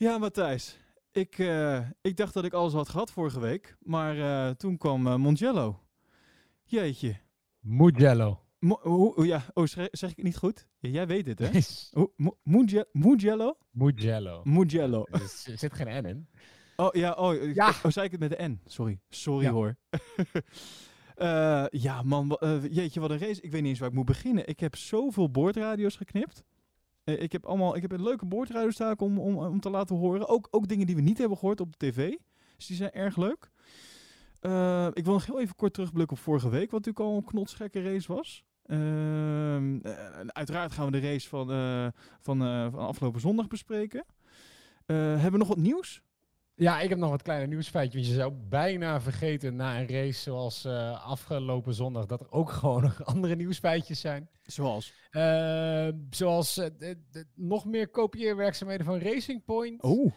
Ja, Matthijs. Ik, eh, ik dacht dat ik alles had gehad vorige week. Maar eh, toen kwam Mongello. Jeetje. Mugello. Mo- hoe- ja, oh, zeg ik het niet goed? Ja, jij weet het, hè? Muge- Mugello? Mugello. Mugello. Er zit geen N in. Oh, ja, oh, Ja. oh zei ik het met de N? Sorry. Sorry Ja. hoor. Ja, man. jeetje, wat een race. Ik weet niet eens waar ik moet beginnen. Ik heb zoveel boordradio's geknipt. Eh, ik heb allemaal, ik heb een leuke boordradio's staan om, om, om te laten horen. Ook, ook dingen die we niet hebben gehoord op de tv. Dus die zijn erg leuk. Eh, ik wil nog heel even kort terugblikken op vorige week, wat natuurlijk al een knotsgekke race was. Ehm, eh, uiteraard gaan we de race van, van, van afgelopen zondag bespreken. Hebben we nog wat nieuws? Ja, ik heb nog wat kleine nieuwsfeitje. Want je zou bijna vergeten na een race zoals eh, afgelopen zondag... dat er ook gewoon nog andere nieuwsfeitjes zijn. Zoals? Eh, zoals eh, de- de- nog meer kopieerwerkzaamheden van Racing Point. Oh,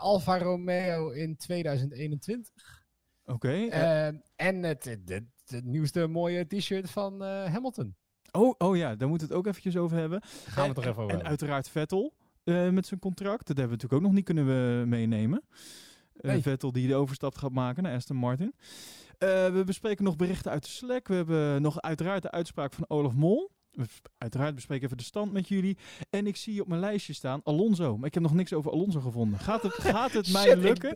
Alfa Romeo in 2021. oké. En het, het, het, het nieuwste mooie t-shirt van Hamilton. oh, oh ja, daar moeten we het ook eventjes over hebben. Gaan we En- toch even over En hebben. uiteraard Vettel eh, met zijn contract. Dat hebben we natuurlijk ook nog niet kunnen we meenemen. Eh. Vettel die de overstap gaat maken naar Aston Martin. Eh, we bespreken nog berichten uit de Slack. We hebben nog uiteraard de uitspraak van Olaf Mol. Uiteraard bespreken even de stand met jullie. En ik zie op mijn lijstje staan Alonso. Maar ik heb nog niks over Alonso gevonden. Gaat het, gaat het mij Shit, ik- lukken?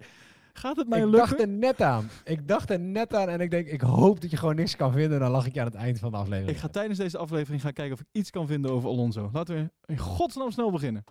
Gaat het mij Ik lukken? dacht er net aan. Ik dacht er net aan en ik denk, ik hoop dat je gewoon niks kan vinden. Dan lag ik je aan het eind van de aflevering. Ik ga tijdens deze aflevering gaan kijken of ik iets kan vinden over Alonso. Laten we in godsnaam snel beginnen.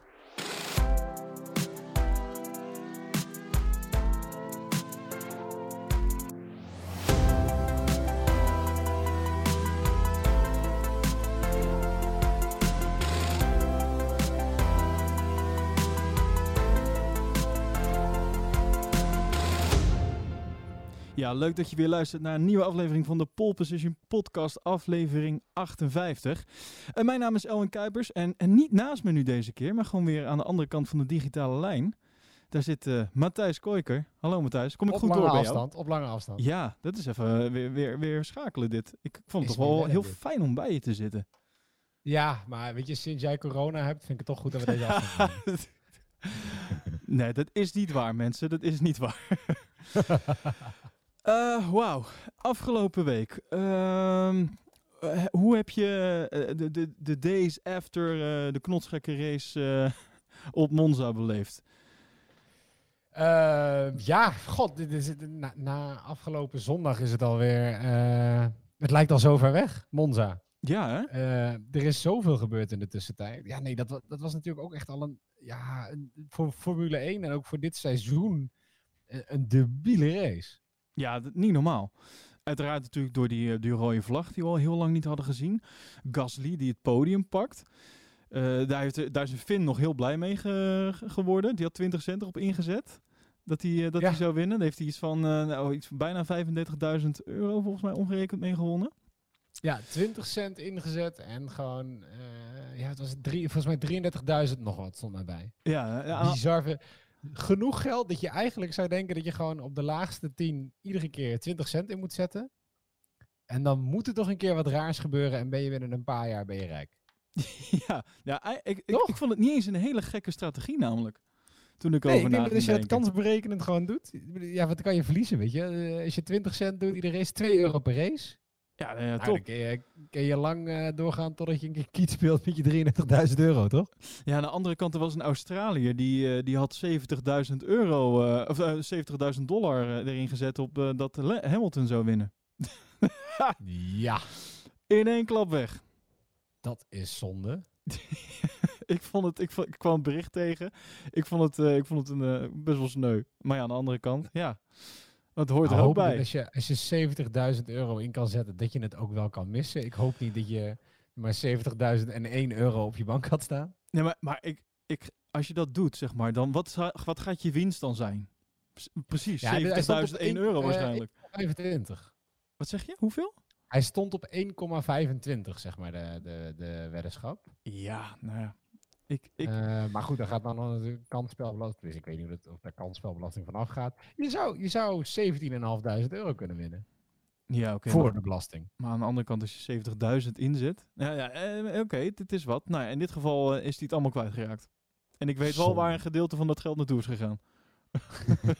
Ja, leuk dat je weer luistert naar een nieuwe aflevering van de Pole Position Podcast, aflevering 58. En mijn naam is Elwin Kuipers en, en niet naast me nu deze keer, maar gewoon weer aan de andere kant van de digitale lijn. Daar zit eh, Matthijs Koiker. Hallo Matthijs, kom ik op goed door bij afstand. Op lange afstand. jou? Ja, dat is even eh, weer, weer, weer schakelen dit. Ik vond het Is toch wel heel dit. fijn om bij je te zitten. Ja, maar weet je, sinds jij corona hebt, vind ik het toch goed dat we deze afstand doen. nee, dat is niet waar mensen, dat is niet waar. Eh, Wauw, afgelopen week. Ehm, eh, hoe heb je eh, de, de, de days after de knotsgekke race op Monza beleefd? Eh, ja, god, dit is, na, na afgelopen zondag is het alweer... het lijkt al zo ver weg, Monza. Ja, hè? Er is zoveel gebeurd in de tussentijd. Ja, nee, dat, dat was natuurlijk ook echt al een... Ja, voor Formule 1 en ook voor dit seizoen een, een debiele race. Ja, niet normaal. Uiteraard natuurlijk door die, eh, die rode vlag die we al heel lang niet hadden gezien. Gasly die het podium pakt. Eh, daar, heeft, daar is Finn nog heel blij mee ge- ge- geworden. Die had 20 cent erop ingezet. Dat hij, eh, dat Ja. hij zou winnen. Daar heeft hij iets van, nou, iets van bijna 35.000 euro volgens mij omgerekend mee gewonnen. Ja, 20 cent ingezet en gewoon... ja, het was drie, volgens mij 33.000 nog wat stond daarbij. Ja, ja, Bizar veel. Genoeg geld dat je eigenlijk zou denken dat je gewoon op de laagste 10 iedere keer 20 cent in moet zetten. En dan moet er toch een keer wat raars gebeuren en ben je binnen een paar jaar ben je rijk. ja, ja ik, ik, ik vond het niet eens een hele gekke strategie namelijk. Toen ik Nee, over ik denk dat als je dat denken. kansberekenend gewoon doet, ja, wat kan je verliezen, weet je? Eh, Als je 20 cent doet, iedere race 2 euro per race. Ja, Nou, top. kun je, kun je lang eh, doorgaan totdat je een keer kiet speelt met je 33.000 euro, toch? Ja, aan de andere kant, er was een Australiër die, eh, die had 70.000 euro, eh, of eh, 70.000 dollar eh, erin gezet op eh, dat Le- Hamilton zou winnen. Ja. In één klap weg. Dat is zonde. ik, vond het, ik, vond, ik kwam een bericht tegen. Ik vond het, eh, ik vond het een, eh, best wel sneu. Maar ja, aan de andere kant, ja. Het hoort er Nou, ook hoop dat bij. Als je, als je 70.000 euro in kan zetten, dat je het ook wel kan missen. Ik hoop niet dat je maar 70.001 euro op je bank had staan. Nee, maar, maar ik, ik, als je dat doet, zeg maar, dan wat, wat gaat je winst dan zijn? Precies, Ja, hij stond op 70.001 één- euro eh, waarschijnlijk. 25. Wat zeg je? Hoeveel? Hij stond op 1,25, zeg maar, de, de, de weddenschap. Ja, nou ja. Ik, ik, Eh, maar goed, dan gaat dan nog natuurlijk kansspelbelasting. Dus ik weet niet of, het, of daar kansspelbelasting vanaf gaat. Je zou, je zou 17.500 euro kunnen winnen. ja, oké. voor maar- de belasting. Maar aan de andere kant, als je 70.000 inzet. Ja, ja eh, oké, dit is wat. Nou ja, in dit geval eh, is hij het allemaal kwijtgeraakt. En ik weet wel waar een gedeelte van dat geld naartoe is gegaan.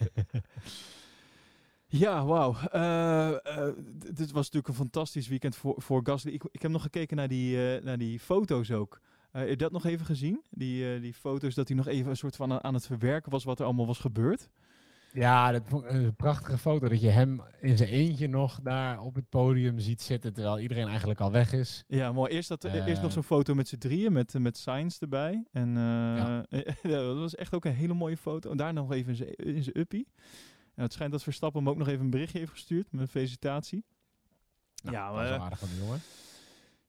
Ja, wauw. Eh, dit was natuurlijk een fantastisch weekend voor, voor Gasly. Ik, ik heb nog gekeken naar die, naar die foto's ook. Heb je dat nog even gezien? Die, eh, die foto's dat hij nog even een soort van aan, het verwerken was wat er allemaal was gebeurd. Ja, dat een prachtige foto. Dat je hem in zijn eentje nog daar op het podium ziet zitten. Terwijl iedereen eigenlijk al weg is. Ja, mooi. Eerst, dat, eerst nog Eh. zo'n foto met z'n drieën, met, met Sainz erbij. En Ja. dat was echt ook een hele mooie foto. En daar nog even in zijn- uppie. En het schijnt dat Verstappen hem ook nog even een berichtje heeft gestuurd met een felicitatie. Nou, Ja, dat is maar- aardig van die jongen.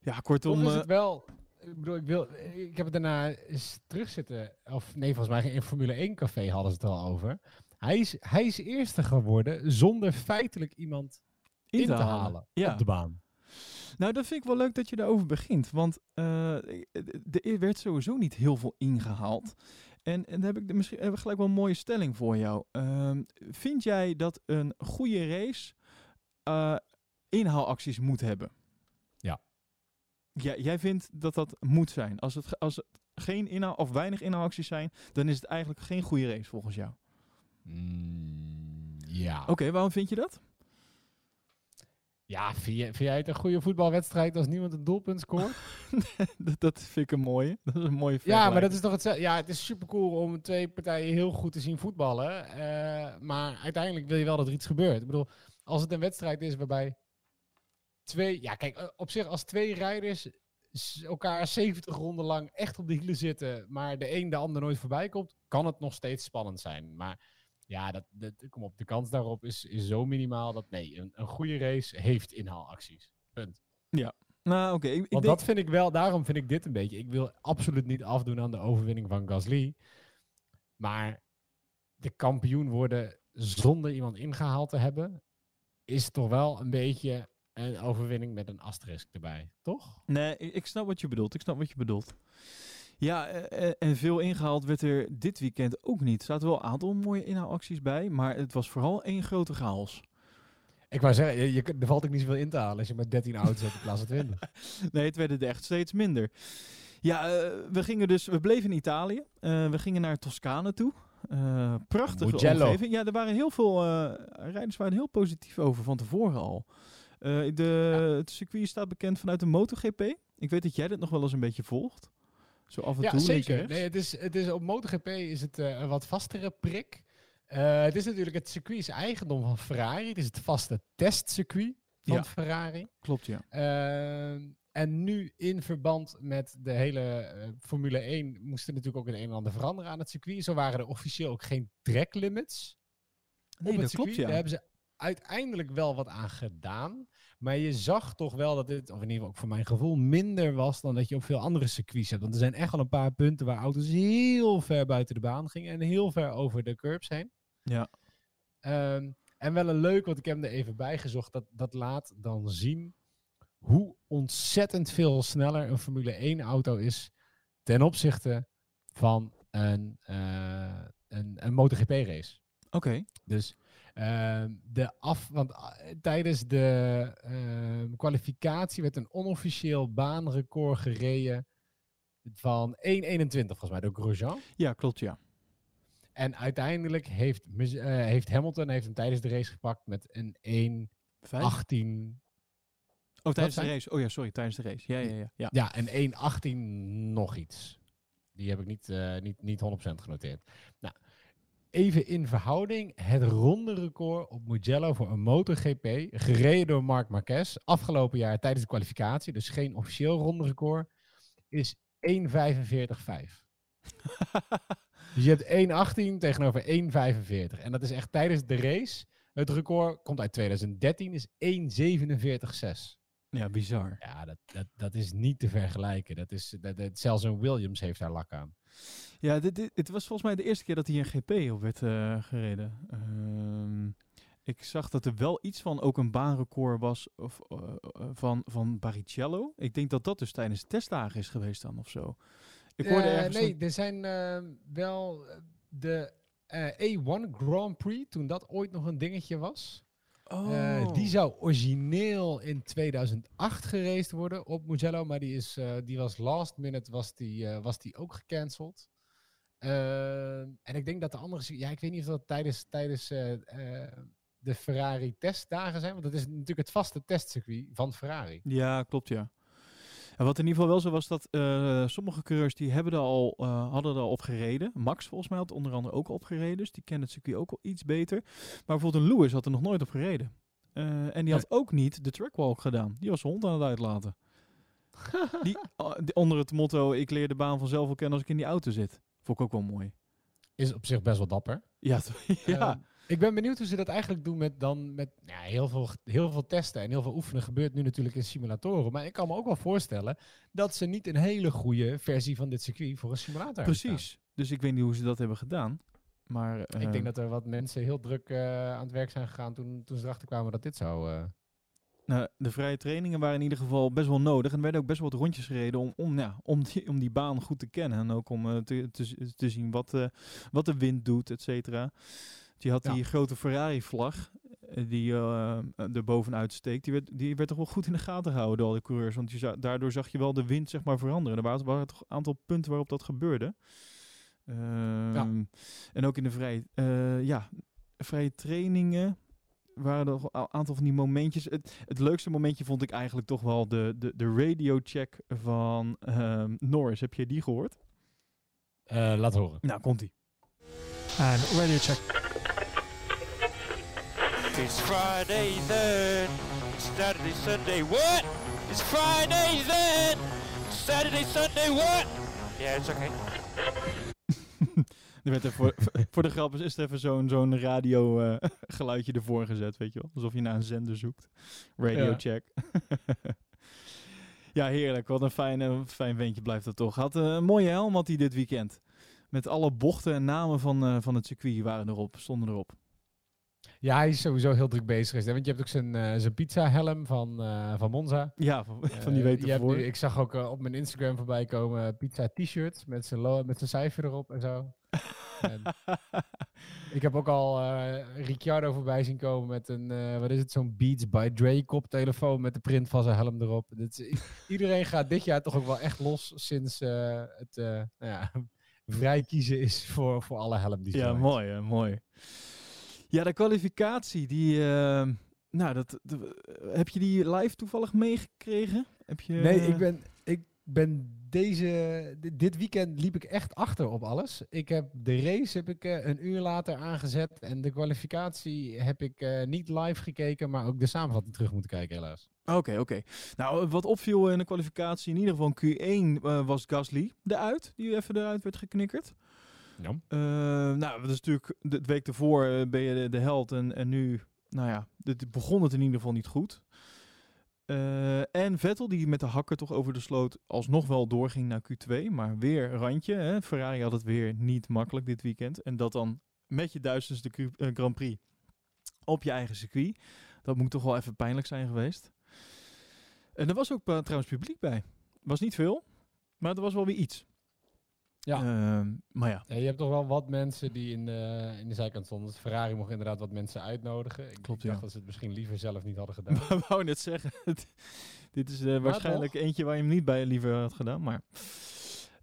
Ja, Toch kortom. is eh, het wel... Ik bedoel, ik, wil, ik heb het daarna eens terugzitten. Of nee, volgens mij in Formule 1 café hadden ze het al over. Hij is, hij is eerste geworden zonder feitelijk iemand in, te halen, Ja. op de baan. Nou, dat vind ik wel leuk dat je daarover begint. Want eh, er werd sowieso niet heel veel ingehaald. En, en dan heb ik misschien heb ik gelijk wel een mooie stelling voor jou. Ehm, vind jij dat een goede race eh, inhaalacties moet hebben? Ja. Jij vindt dat dat moet zijn. Als het, als het geen inhaal of weinig inhaalacties zijn, dan is het eigenlijk geen goede race volgens jou. Mm, ja. Oké, waarom vind je dat? Ja, vind, je, vind jij het een goede voetbalwedstrijd als niemand een doelpunt scoort? dat, dat vind ik een mooie. Dat is een mooie ja, maar dat is toch hetzelfde. Ja, het is super cool om twee partijen heel goed te zien voetballen. eh, maar uiteindelijk wil je wel dat er iets gebeurt. Ik bedoel, als het een wedstrijd is waarbij twee... Ja, kijk, eh, op zich als twee rijders elkaar 70 ronden lang echt op de hielen zitten, maar de een de ander nooit voorbij komt, kan het nog steeds spannend zijn. Maar ja, dat, dat, kom op, de kans daarop is, is zo minimaal dat nee, een, een goede race heeft inhaalacties. Punt. Nou, oké. Want denk- dat vind ik wel, daarom vind ik dit een beetje. Ik wil absoluut niet afdoen aan de overwinning van Gasly. Maar de kampioen worden zonder iemand ingehaald te hebben, is toch wel een beetje een overwinning met een asterisk erbij, toch? Nee, ik, snap wat je bedoelt. Ik snap wat je bedoelt. Ja, eh, eh, en veel ingehaald werd er dit weekend ook niet. Er zaten wel een aantal mooie inhaalacties bij, maar het was vooral één grote chaos. Ik wou zeggen, je, je, er valt ook niet zoveel in te halen als je met 13 auto's hebt in plaats van 20. Nee, het werden er echt steeds minder. Ja, eh, we gingen dus, we bleven in Italië. Eh, we gingen naar Toscane toe. Eh prachtige Mugello. omgeving. Ja, er waren heel veel eh, rijders waren heel positief over van tevoren al. Eh, de, Het circuit staat bekend vanuit de MotoGP. Ik weet dat jij dat nog wel eens een beetje volgt. Zo af en Ja, toe. zeker. Nee, het is, het is, op MotoGP is het eh, een wat vastere prik. Eh, het is natuurlijk, het circuit is eigendom van Ferrari. Het is het vaste testcircuit van Ja. Ferrari. Klopt, ja. En nu in verband met de hele Formule 1 moest er natuurlijk ook het een en ander veranderen aan het circuit. Zo waren er officieel ook geen track limits Nee, op het dat klopt, circuit. ja. Daar hebben ze uiteindelijk wel wat aan gedaan. Maar je zag toch wel dat dit, of in ieder geval ook voor mijn gevoel, minder was dan dat je op veel andere circuits hebt. Want er zijn echt al een paar punten waar auto's heel ver buiten de baan gingen en heel ver over de curbs heen. Ja. Ehm, en wel een leuk, want ik heb hem er even bijgezocht, dat, dat laat dan zien hoe ontzettend veel sneller een Formule 1 auto is ten opzichte van een, eh, een, een MotoGP race. Oké. Dus ehm, de af, want ah, tijdens de ehm, kwalificatie werd een onofficieel baanrecord gereden van 1.21 volgens mij door Grosjean. Ja, klopt, ja. En uiteindelijk heeft, eh, heeft Hamilton heeft hem tijdens de race gepakt met een 1.18. Vijf? Oh, tijdens de race. Oh ja, sorry, tijdens de race. Ja, ja, ja. ja. Ja, een 1.18 nog iets. Die heb ik niet, eh, niet, niet 100% genoteerd. Nou, even in verhouding. Het ronde record op Mugello voor een MotoGP, gereden door Marc Marquez, afgelopen jaar tijdens de kwalificatie, dus geen officieel ronde record, is 1.45.5. Dus je hebt 1.18 tegenover 1.45. En dat is echt tijdens de race. Het record komt uit 2013, is 1.47.6. ja, bizar. Ja, dat, dat, dat is niet te vergelijken. Dat is, dat, dat- zelfs een Williams heeft daar lak aan. Ja, dit, dit, het was volgens mij de eerste keer dat hier een GP op werd eh, gereden. Ehm, ik zag dat er wel iets van ook een baanrecord was of, eh, eh, van, van Barrichello. Ik denk dat dat dus tijdens de testdagen is geweest dan of zo. Ik hoorde ergens... nee, een- er zijn eh, wel de eh, A1 Grand Prix, toen dat ooit nog een dingetje was. Oh. die zou origineel in 2008 geraced worden op Mugello, maar die, is, die was last minute was die, was die ook gecanceld. Eh, en ik denk dat de andere... Ja, ik weet niet of dat tijdens, tijdens eh, eh, de Ferrari testdagen zijn. Want dat is natuurlijk het vaste testcircuit van Ferrari. Ja, klopt ja. En wat in ieder geval wel zo was, dat eh, sommige coureurs die hebben er al, hadden er al op gereden. Max volgens mij had onder andere ook al op gereden, dus die kent het circuit ook al iets beter. Maar bijvoorbeeld een Lewis had er nog nooit op gereden. En die had ook niet de trackwalk gedaan. Die was zijn hond aan het uitlaten. die, die onder het motto, ik leer de baan vanzelf wel kennen als ik in die auto zit. Vond ik ook wel mooi. Is op zich best wel dapper. Ja, ja. Ehm, ik ben benieuwd hoe ze dat eigenlijk doen met dan met ja, heel, veel, heel veel testen en heel veel oefenen gebeurt nu natuurlijk in simulatoren. Maar ik kan me ook wel voorstellen dat ze niet een hele goede versie van dit circuit voor een simulator hebben precies. Dus ik weet niet hoe ze dat hebben gedaan. Maar. Ik eh, denk dat er wat mensen heel druk eh, aan het werk zijn gegaan toen, toen ze erachter kwamen dat dit zou. Nou, de vrije trainingen waren in ieder geval best wel nodig. En er werden ook best wel wat rondjes gereden om, om, ja, om, die, om die baan goed te kennen. En ook om eh, te, te, zien wat, eh, wat de wind doet, et cetera. Je had Ja. die grote Ferrari-vlag eh, die eh, er bovenuit steekt. Die werd, die werd toch wel goed in de gaten gehouden door al die coureurs. Want je za- daardoor zag je wel de wind zeg maar, veranderen. Er waren, waren toch een aantal punten waarop dat gebeurde. Ehm, En ook in de vrije, ja, vrije trainingen waren er nog een aantal van die momentjes. Het, het leukste momentje vond ik eigenlijk toch wel de, de, de radio-check van ehm, Norris. Heb je die gehoord? eh, laat horen. Nou, komt ie. En radio check. It's Friday then, Saturday, Sunday, what? It's Friday then, Saturday, Sunday, what? Yeah, it's okay. Er werd er voor, voor de grap is er even zo'n zo'n radio eh, geluidje ervoor gezet, weet je wel. Alsof je naar een zender zoekt. Radio Ja. check. ja, heerlijk. Wat een fijn, eh, fijn ventje blijft dat toch. Had eh, een mooie helm had hij dit weekend. Met alle bochten en namen van, van het circuit waren erop, stonden erop. Ja, hij is sowieso heel druk bezig. Hè? Want je hebt ook zijn, zijn pizza-helm van, van Monza. Ja, van, van die weten voor. ik zag ook op mijn Instagram voorbij komen eh, pizza t-shirts met zijn met zijn cijfer erop en zo. En ik heb ook al eh, Ricciardo voorbij zien komen met een, eh, wat is het, zo'n Beats by Dre koptelefoon met de print van zijn helm erop. Dit iedereen gaat dit jaar toch ook wel echt los sinds eh, het nou ja, vrij kiezen is voor, voor alle helmdesigns. Ja, mooi, hè, mooi. Ja, de kwalificatie, die... eh, nou, dat, de- heb je die live toevallig meegekregen? Heb je, Nee, ik ben, ik ben deze, di- dit weekend liep ik echt achter op alles. Ik heb de race heb ik eh, een uur later aangezet en de kwalificatie heb ik eh, niet live gekeken, maar ook de samenvatting terug moeten kijken helaas. Oké, oké. Nou, wat opviel in de kwalificatie, in ieder geval in Q1, eh, was Gasly eruit. Die even eruit werd geknikkerd. Ja. Eh, nou, dat is natuurlijk de, week ervoor eh, ben je de, de held en, en nu, nou ja, dit begon het in ieder geval niet goed. Eh, en Vettel, die met de hakker toch over de sloot alsnog wel doorging naar Q2, maar weer randje. Hè? Ferrari had het weer niet makkelijk dit weekend. En dat dan met je duizendste eh, Grand Prix op je eigen circuit. Dat moet toch wel even pijnlijk zijn geweest. En er was ook eh, trouwens publiek bij. Was niet veel, maar er was wel weer iets. Ja. Ehm, maar ja, Ja, je hebt toch wel wat mensen die in de, in de zijkant stonden. Dus Ferrari mocht inderdaad wat mensen uitnodigen. Ik, Klopt, dacht ja. dat ze het misschien liever zelf niet hadden gedaan. Ik wou net zeggen. dit is eh, waarschijnlijk eentje waar je hem niet bij liever had gedaan. Maar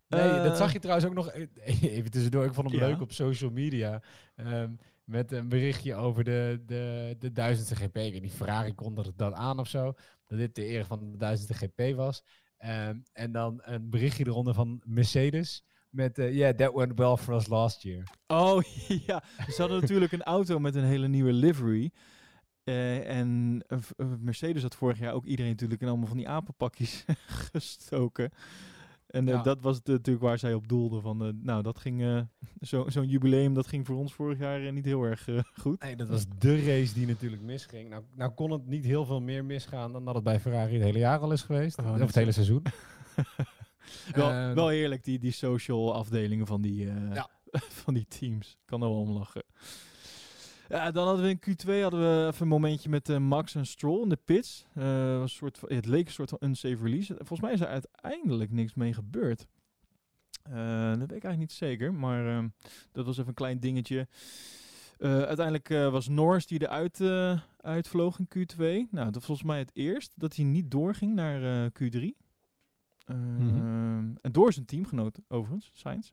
Nee, Eh, dat zag je trouwens ook nog. eh, Even tussendoor, ik vond hem Ja. leuk op social media. ehm, met een berichtje over de, de, de duizendste GP. Ik weet niet, Ferrari kondigde dat aan of zo. Dat dit de eer van de duizendste GP was. Ehm, en dan een berichtje eronder van Mercedes. Met, eh yeah, that went well for us last year. Oh ja, ze hadden natuurlijk een auto met een hele nieuwe livery. Eh, en Mercedes had vorig jaar ook iedereen natuurlijk in allemaal van die apenpakjes gestoken. En eh, Ja. dat was het, natuurlijk waar zij op doelde. Van, nou, dat ging eh, zo- zo'n jubileum, dat ging voor ons vorig jaar niet heel erg goed. Nee, dat was de race die natuurlijk misging. Nou, nou kon het niet heel veel meer misgaan dan dat het bij Ferrari het hele jaar al is geweest. Oh, of het hele seizoen. Ehm, wel, heerlijk, die, die social afdelingen van die, eh, van die teams. Ik kan er wel om lachen. Ja, dan hadden we in Q2 hadden we even een momentje met eh, Max en Stroll in de pits. Eh, een soort het leek een soort van unsafe release. Volgens mij is er uiteindelijk niks mee gebeurd. Uh, dat weet ik eigenlijk niet zeker, maar ehm, dat was even een klein dingetje. uiteindelijk was Norris die eruit uitvloog in Q2. Nou, dat was volgens mij het eerst dat hij niet doorging naar Q3. Mhm. Ehm, en door zijn teamgenoot, overigens, Sainz.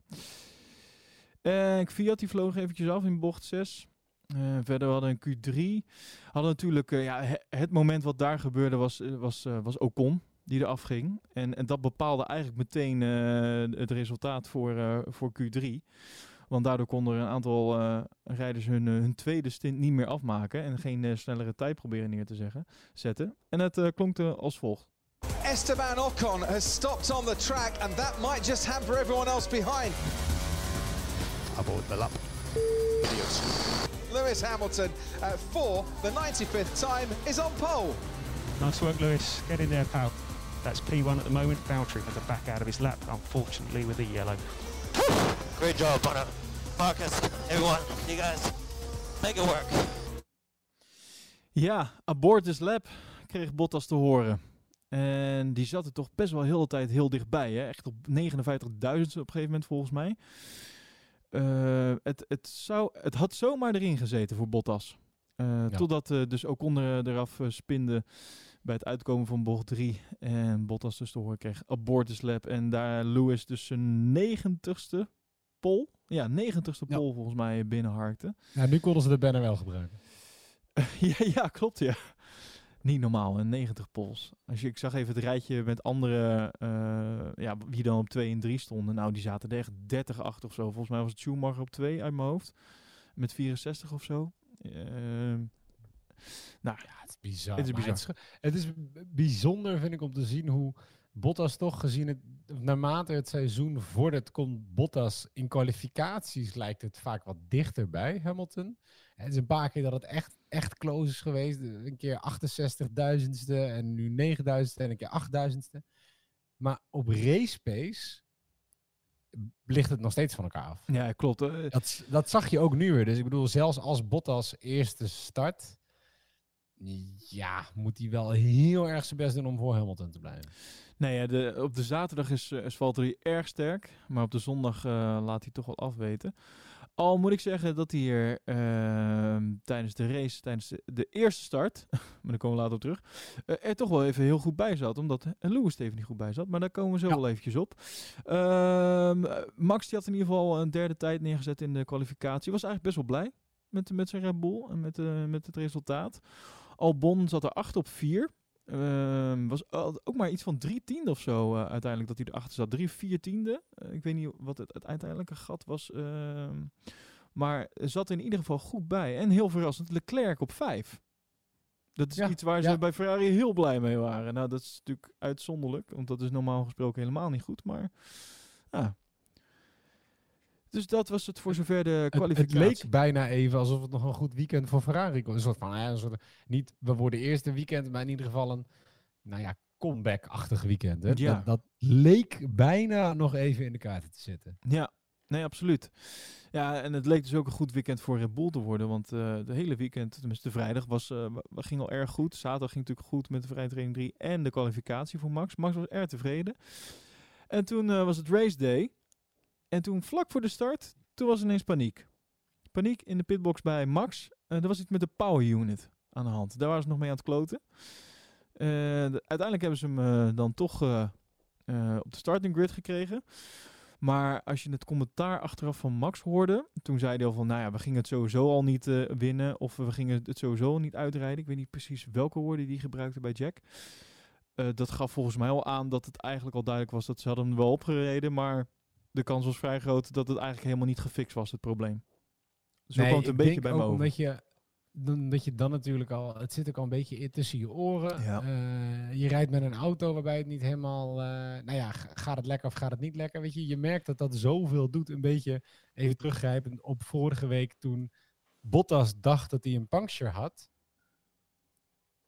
Eh, en Fiat die vloog eventjes af in bocht 6. Eh, verder hadden een Q3. Hadden natuurlijk, eh, ja, het moment wat daar gebeurde was, was, uh, was Ocon die er afging. En, en dat bepaalde eigenlijk meteen het resultaat voor, voor Q3. Want daardoor konden er een aantal rijders hun, hun tweede stint niet meer afmaken. En geen snellere tijd proberen neer te zeggen, zetten. En het klonk als volgt. Esteban Ocon has stopped on the track, and that might just hamper everyone else behind. Aboard the lap. Lewis Hamilton uh, for the 95th time is on pole. Nice work, Lewis. Get in there, pal. That's P1 at the moment. Valtteri has to back out of his lap, unfortunately, with the yellow. Great job, Bono. Marcus, everyone, you guys, make it work. Ja, aboard this lap kreeg Bottas te horen. En die zat er toch best wel heel de tijd heel dichtbij. Hè? Echt op 59.000 op een gegeven moment volgens mij. Eh, het, het, zou, het had zomaar erin gezeten voor Bottas. Eh, Ja. Totdat eh, dus Ocon er, eraf spinde bij het uitkomen van bocht 3. En Bottas dus te horen kreeg aboard this lap. En daar Lewis dus zijn negentigste pol. Ja, negentigste Ja. pol volgens mij binnenharkte. Nou, nu konden ze de banner wel gebruiken. ja, ja, klopt ja. Niet normaal, een 90 pols. Als je, ik zag even het rijtje met andere, eh, ja, wie dan op 2 en 3 stonden. Nou, die zaten er echt 30 achter of zo. Volgens mij was het Schumacher op 2 uit mijn hoofd. Met 64 of zo. Ehm, nou, Ja, het is bizar. Het is bizar. Het is, het is b- bijzonder, vind ik, om te zien hoe Bottas toch gezien het, naarmate het seizoen vordert, komt Bottas in kwalificaties lijkt het vaak wat dichter bij Hamilton. Het is een paar keer dat het echt, echt close is geweest. Een keer 68.000ste en nu 9.000ste en een keer 8.000ste. Maar op race pace ligt het nog steeds van elkaar af. ja, klopt. Dat, dat zag je ook nu weer. Dus ik bedoel, zelfs als Bottas eerste start, ja, moet hij wel heel erg zijn best doen om voor Hamilton te blijven. Nee, ja, de, op de zaterdag is, eh, is Valtteri erg sterk. Maar op de zondag eh, laat hij toch wel afweten. Al moet ik zeggen dat hij er ehm, tijdens de race, tijdens de, de eerste start, maar daar komen we later op terug, eh, er toch wel even heel goed bij zat. Omdat eh, Lewis er even niet goed bij zat. Maar daar komen we zo Ja. wel eventjes op. Ehm, eh, Max die had in ieder geval een derde tijd neergezet in de kwalificatie. Was eigenlijk best wel blij met, met zijn Red Bull en met, eh, met het resultaat. Albon zat er 8 op 4. Ehm, was ook maar iets van drie tiende of zo eh, uiteindelijk dat hij erachter zat. Drie, vier tiende. Eh, ik weet niet wat het, het uiteindelijke gat was. ehm, maar zat in ieder geval goed bij. En heel verrassend, Leclerc op vijf. Dat is Ja, iets waar ze ja. bij Ferrari heel blij mee waren. Nou, dat is natuurlijk uitzonderlijk, want dat is normaal gesproken helemaal niet goed. Maar ja. Dus dat was het voor zover de Het, het kwalificatie. leek bijna even alsof het nog een goed weekend voor Ferrari kon. Een soort van, ja, een soort, niet we worden eerste weekend, maar in ieder geval een, nou ja, comeback-achtig weekend. Hè? Ja. Dat, dat leek bijna nog even in de kaarten te zitten. Ja, nee, absoluut. Ja, en het leek dus ook een goed weekend voor Red Bull te worden. Want eh de hele weekend, tenminste de vrijdag, was, wa- wa- ging al erg goed. Zaterdag ging natuurlijk goed met de vrije training 3 en de kwalificatie voor Max. Max was erg tevreden. En toen eh, was het race day. En toen vlak voor de start, toen was ineens paniek. Paniek in de pitbox bij Max. Eh er was iets met de power unit aan de hand. Daar waren ze nog mee aan het kloten. Eh, de- uiteindelijk hebben ze hem eh, dan toch op de starting grid gekregen. Maar als je het commentaar achteraf van Max hoorde, toen zei hij al van, nou ja, we gingen het sowieso al niet winnen of we gingen het sowieso niet uitrijden. Ik weet niet precies welke woorden die gebruikte bij Jack. Dat gaf volgens mij al aan dat het eigenlijk al duidelijk was dat ze hadden hem wel opgereden, maar de kans was vrij groot dat het eigenlijk helemaal niet gefixt was, het probleem. Zo kwam het een beetje bij me over. Omdat je, dan, dat je dan natuurlijk al, het zit ook al een beetje in tussen je oren. Ja. Eh, je rijdt met een auto waarbij het niet helemaal, eh, nou ja, gaat het lekker of gaat het niet lekker? Weet je, je merkt dat dat zoveel doet. Een beetje even teruggrijpend op vorige week toen Bottas dacht dat hij een puncture had.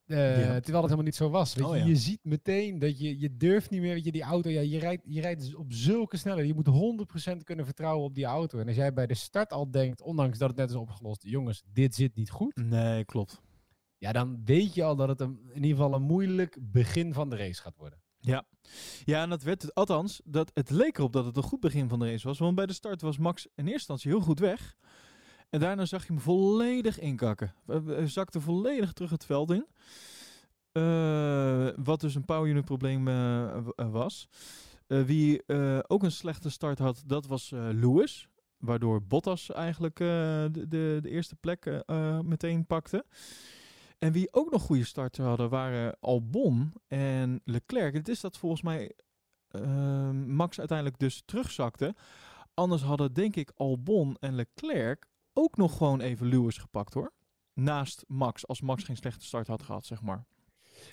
Eh, Terwijl het helemaal niet zo was. Weet Oh, je, ja. je ziet meteen dat je, je durft niet meer, weet je, die auto, ja, je rijdt, je rijdt dus op zulke snelheden. Je moet 100% kunnen vertrouwen op die auto. En als jij bij de start al denkt, ondanks dat het net is opgelost, jongens, dit zit niet goed. Nee, klopt. Ja, dan weet je al dat het een, in ieder geval een moeilijk begin van de race gaat worden. Ja. ja, en dat werd het. Althans, dat, het leek erop dat het een goed begin van de race was. Want bij de start was Max in eerste instantie heel goed weg. En daarna zag je hem volledig inkakken. Hij- zakte volledig terug het veld in. Eh, wat dus een power unit probleem eh, eh, was. Wie ook een slechte start had, dat was Lewis. waardoor Bottas eigenlijk de, de, de eerste plek meteen pakte. En wie ook nog goede starten hadden, waren Albon en Leclerc. Het is dat volgens mij Max uiteindelijk dus terugzakte. Anders hadden denk ik Albon en Leclerc ook nog gewoon even Lewis gepakt hoor. Naast Max, als Max geen slechte start had gehad, zeg maar.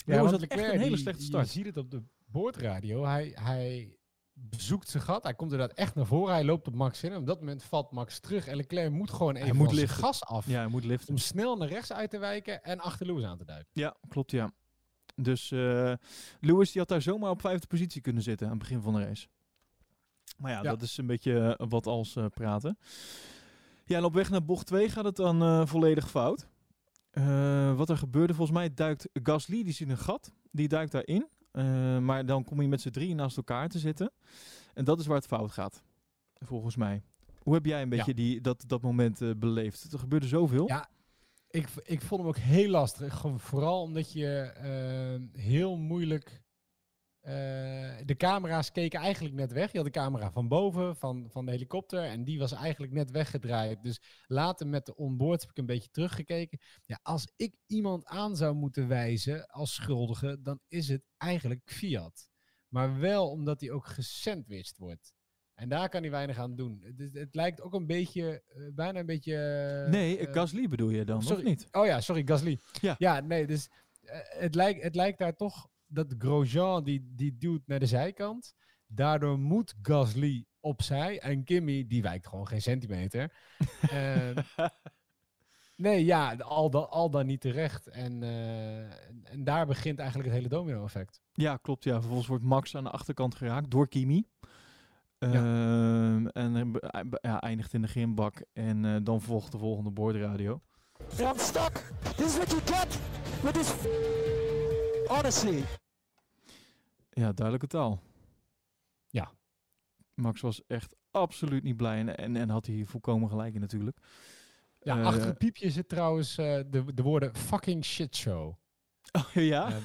Lewis want had echt Leclerc, een hele die- slechte Je start. ziet het op de boordradio. Hij, hij zoekt zijn gat. Hij komt inderdaad echt naar voren. Hij loopt op Max in. En op dat moment valt Max terug. En Leclerc moet gewoon even moet zijn liften. gas af. Ja, hij moet liften. Om snel naar rechts uit te wijken en achter Lewis aan te duiken. Ja, klopt ja. Dus eh, Lewis die had daar zomaar op vijfde positie kunnen zitten aan het begin van de race. Maar ja, Ja. dat is een beetje eh, wat als eh, praten. Ja, en op weg naar bocht 2 gaat het dan eh, volledig fout. Eh, wat er gebeurde, volgens mij duikt Gasly, die ziet een gat, die duikt daarin. Eh, maar dan kom je met z'n drieën naast elkaar te zitten. En dat is waar het fout gaat, volgens mij. Hoe heb jij een Ja. beetje die, dat, dat moment beleefd? Er gebeurde zoveel. Ja, Ik, ik vond hem ook heel lastig. Vooral omdat je heel moeilijk. Eh, de camera's keken eigenlijk net weg. Je had de camera van boven, van, van de helikopter. En die was eigenlijk net weggedraaid. Dus later met de onboard heb ik een beetje teruggekeken. Ja, als ik iemand aan zou moeten wijzen als schuldige, dan is het eigenlijk Fiat. Maar wel omdat hij ook gesandwiched wordt. En daar kan hij weinig aan doen. Het, lijkt ook een beetje, eh, bijna een beetje... eh, nee, Gasly bedoel je dan, sorry. of niet? Oh ja, sorry, Gasly. Ja. ja nee, dus het, lijkt, het lijkt daar toch dat Grosjean die, die duwt naar de zijkant. Daardoor moet Gasly opzij en Kimmy die wijkt gewoon geen centimeter. Ehm, nee, ja, al dan, al dan niet terecht. En, eh, en, daar begint eigenlijk het hele domino-effect. Ja, klopt. Ja. Vervolgens wordt Max aan de achterkant geraakt door Kimi. Ehm, en hij be- ja, eindigt in de grimbak. En eh, dan volgt de volgende boordradio. I'm stuck. This is what you get with this. Honestly. Ja, duidelijke taal. Ja. Max was echt absoluut niet blij. En, en, en had hij volkomen gelijk in natuurlijk. Ja, Eh, achter het piepje zit trouwens eh, de, de woorden fucking shitshow. Oh, ja? Ehm,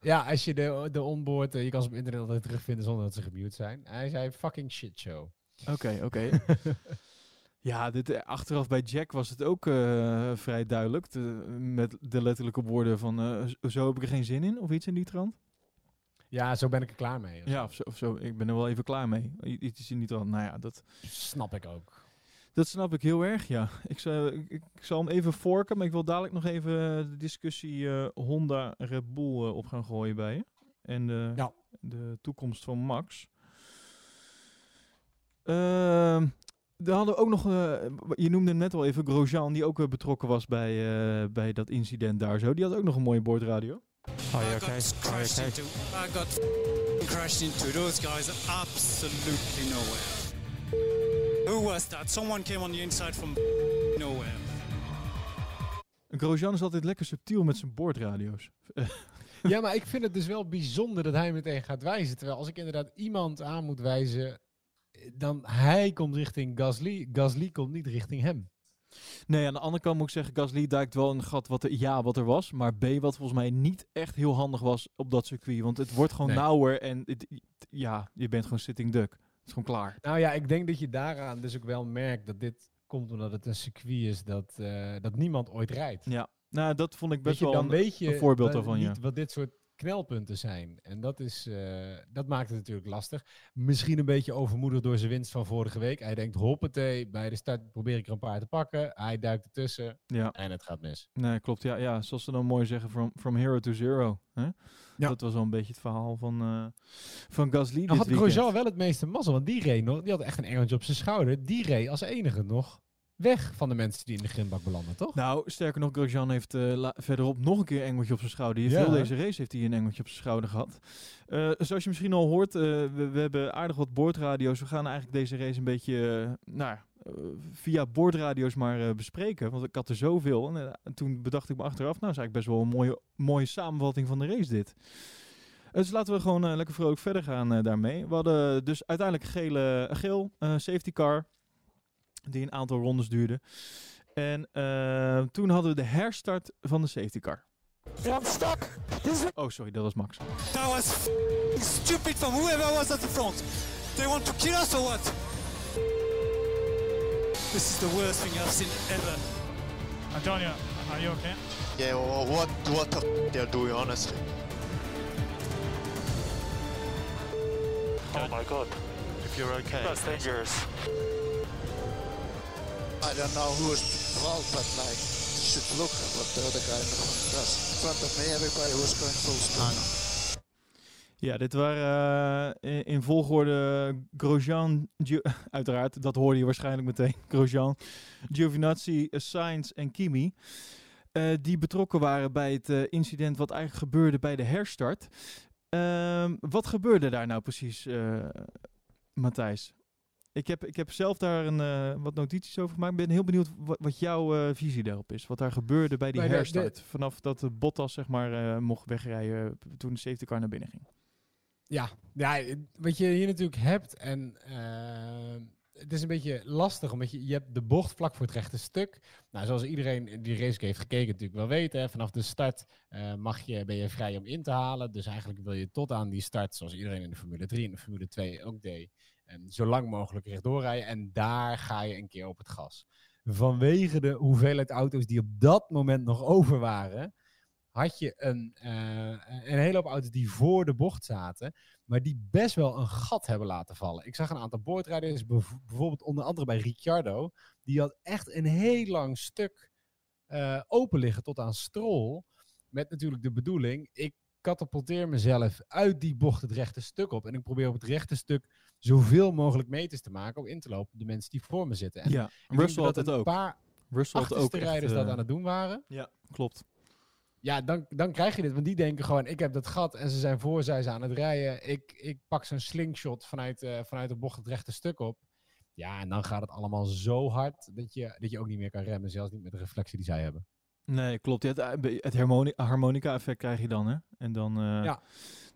ja, als je de, de onboard, eh, je kan ze op internet altijd terugvinden zonder dat ze gemute zijn. Hij zei fucking shitshow. Oké, oké. ja, dit, eh, achteraf bij Jack was het ook eh, vrij duidelijk. de- met de letterlijke woorden van... eh, zo heb ik er geen zin in, of iets in die trant. Ja, zo ben ik er klaar mee. Ja, of zo, of zo. Ik ben er wel even klaar mee. Iets in die trant. Nou ja, dat... Snap ik ook. Dat snap ik heel erg, ja. Ik, zal- ik, ik zal hem even forken, maar ik wil dadelijk nog even de discussie eh, Honda Red Bull op gaan gooien bij je. En de, Ja. de toekomst van Max. Ehm dan hadden we ook nog, eh, je noemde hem net al even, Grosjean, die ook eh, betrokken was bij, eh, bij dat incident daar zo. Die had ook nog een mooie boordradio. Are you okay? got Are you crashed okay? into. I got f***ing crashed into. Those guys absolutely nowhere. Who was that? Someone came on the inside from nowhere. Grosjean is altijd lekker subtiel met zijn boordradio's. ja, maar ik vind het dus wel bijzonder dat hij meteen gaat wijzen. Terwijl als ik inderdaad iemand aan moet wijzen, dan hij komt richting Gasly. Gasly komt niet richting hem. Nee, aan de andere kant moet ik zeggen, Gasly duikt wel een gat wat er, ja, wat er was. Maar B, wat volgens mij niet echt heel handig was op dat circuit. Want het wordt gewoon Nee. nauwer en het- ja, je bent gewoon sitting duck. Het is gewoon klaar. Nou ja, ik denk dat je daaraan dus ook wel merkt dat dit komt omdat het een circuit is dat, eh, dat niemand ooit rijdt. Ja, nou dat vond ik best je, wel een, je een voorbeeld daarvan, ja. wat dit soort knelpunten zijn. En dat, is, eh, dat maakt het natuurlijk lastig. Misschien een beetje overmoedig door zijn winst van vorige week. Hij denkt, hoppatee, bij de start probeer ik er een paar te pakken. Hij duikt ertussen Ja, en het gaat mis. nee, klopt. Ja, ja, zoals ze dan mooi zeggen, from, from hero to zero. Hè? Ja. Dat was wel een beetje het verhaal van, eh, van Gasly Nou had. Grosjean wel het meeste mazzel, want die reed nog, die had echt een engeltje op zijn schouder. Die reed als enige nog weg van de mensen die in de grimbak belanden, toch? Nou, sterker nog, Grosjean heeft eh, verderop nog een keer een engeltje op zijn schouder. Hier Ja. Deze race heeft hij een engeltje op zijn schouder gehad. Eh, zoals je misschien al hoort, eh, we, we hebben aardig wat boordradio's. We gaan eigenlijk deze race een beetje nou, via boordradio's maar bespreken. Want ik had er zoveel. En, en toen bedacht ik me achteraf, nou is eigenlijk best wel een mooie, mooie samenvatting van de race dit. Dus laten we gewoon lekker vrolijk verder gaan daarmee. We hadden dus uiteindelijk gele, geel safety car. Die een aantal rondes duurde. En eh, toen hadden we de herstart van de safety car. I'm stuck. This is Oh, sorry, dat was Max. That was stupid from whoever was at the front. They want to kill us or what? This is the worst thing I've seen ever. Antonio, are you okay? Yeah, well, what what the f- they're doing, honestly. Oh my god, If you're okay. that's dangerous. I don't know who is fault, but like, you should look at what the other guy in front of me, everybody was going full speed. Ja, dit waren eh, in, volgorde Grosjean, uiteraard, dat hoorde je waarschijnlijk meteen, Grosjean, Giovinazzi, Sainz en Kimi. eh, die betrokken waren bij het eh, incident wat eigenlijk gebeurde bij de herstart. Ehm, wat gebeurde daar nou precies, Matthijs? Ik heb, ik heb zelf daar een, eh, wat notities over gemaakt. Ik ben heel benieuwd wat, wat jouw eh, visie daarop is. Wat daar gebeurde bij die Bij de- de- herstart. Vanaf dat de Bottas zeg maar, eh, mocht wegrijden toen de safety car naar binnen ging. Ja, ja, wat je hier natuurlijk hebt, en het is een beetje lastig, omdat je, je hebt de bocht vlak voor het rechte stuk. Nou, zoals iedereen die race heeft gekeken natuurlijk wel weet, hè, vanaf de start mag je, ben je vrij om in te halen. Dus eigenlijk wil je tot aan die start, zoals iedereen in de Formule 3 en de Formule 2 ook deed, en zo lang mogelijk rechtdoor rijden. En daar ga je een keer op het gas. Vanwege de hoeveelheid auto's die op dat moment nog over waren, had je een, eh, een hele hoop auto's die voor de bocht zaten, maar die best wel een gat hebben laten vallen. Ik zag een aantal boordrijders, bijvoorbeeld onder andere bij Ricciardo, die had echt een heel lang stuk eh, open liggen tot aan strol. Met natuurlijk de bedoeling, ik katapulteer mezelf uit die bocht het rechte stuk op. En ik probeer op het rechte stuk zoveel mogelijk meters te maken om in te lopen op de mensen die voor me zitten. En Ja, Russell had dat het een ook. paar Russell had ook achterste echt, rijders dat eh, aan het doen waren. Ja, klopt. Ja, dan, dan krijg je dit. Want die denken gewoon, ik heb dat gat en ze zijn voor, zij zijn aan het rijden. Ik, ik pak zo'n slingshot vanuit, eh, vanuit de bocht het rechte stuk op. Ja, en dan gaat het allemaal zo hard dat je, dat je ook niet meer kan remmen. Zelfs niet met de reflectie die zij hebben. Nee, klopt. Het eh, het harmoni- harmonica-effect krijg je dan, hè? En dan... Ja.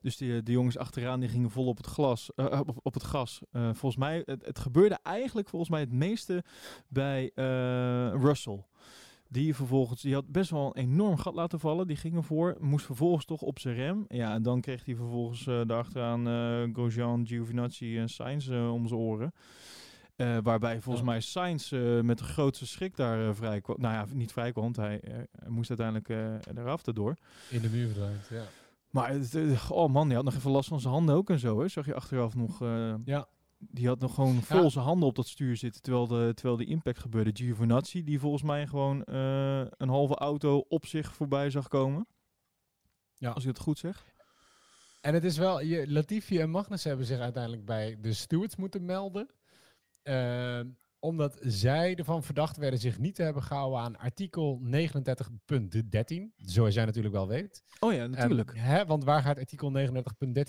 Dus die, de jongens achteraan die gingen vol op het, glas, eh, op, op het gas. Eh, volgens mij, het, het gebeurde eigenlijk volgens mij het meeste bij eh, Russell. Die vervolgens, die had best wel een enorm gat laten vallen. Die ging ervoor, moest vervolgens toch op zijn rem. Ja, en dan kreeg hij vervolgens eh daarachteraan eh Grosjean, Giovinazzi en Sainz eh, om zijn oren. Eh, waarbij volgens mij Sainz eh, met de grootste schrik daar eh, vrij kwam. Nou ja, niet vrij kwam, want hij, eh, moest uiteindelijk eh eraf erdoor. In de muur verdwijnt, ja. Maar eh, oh man, die had nog even last van zijn handen ook en zo. Hè? Zag je achteraf nog. eh, Ja. Die had nog gewoon vol Ja. zijn handen op dat stuur zitten terwijl de, terwijl de impact gebeurde. Giovinazzi, die volgens mij gewoon eh, een halve auto op zich voorbij zag komen. Ja. Als ik het goed zeg. En het is wel, je, Latifi en Magnus hebben zich uiteindelijk bij de stewards moeten melden. Ehm, omdat zij ervan verdacht werden zich niet te hebben gehouden aan artikel 39.13. Zoals jij natuurlijk wel weet. Oh ja, natuurlijk. En, hè, want waar gaat artikel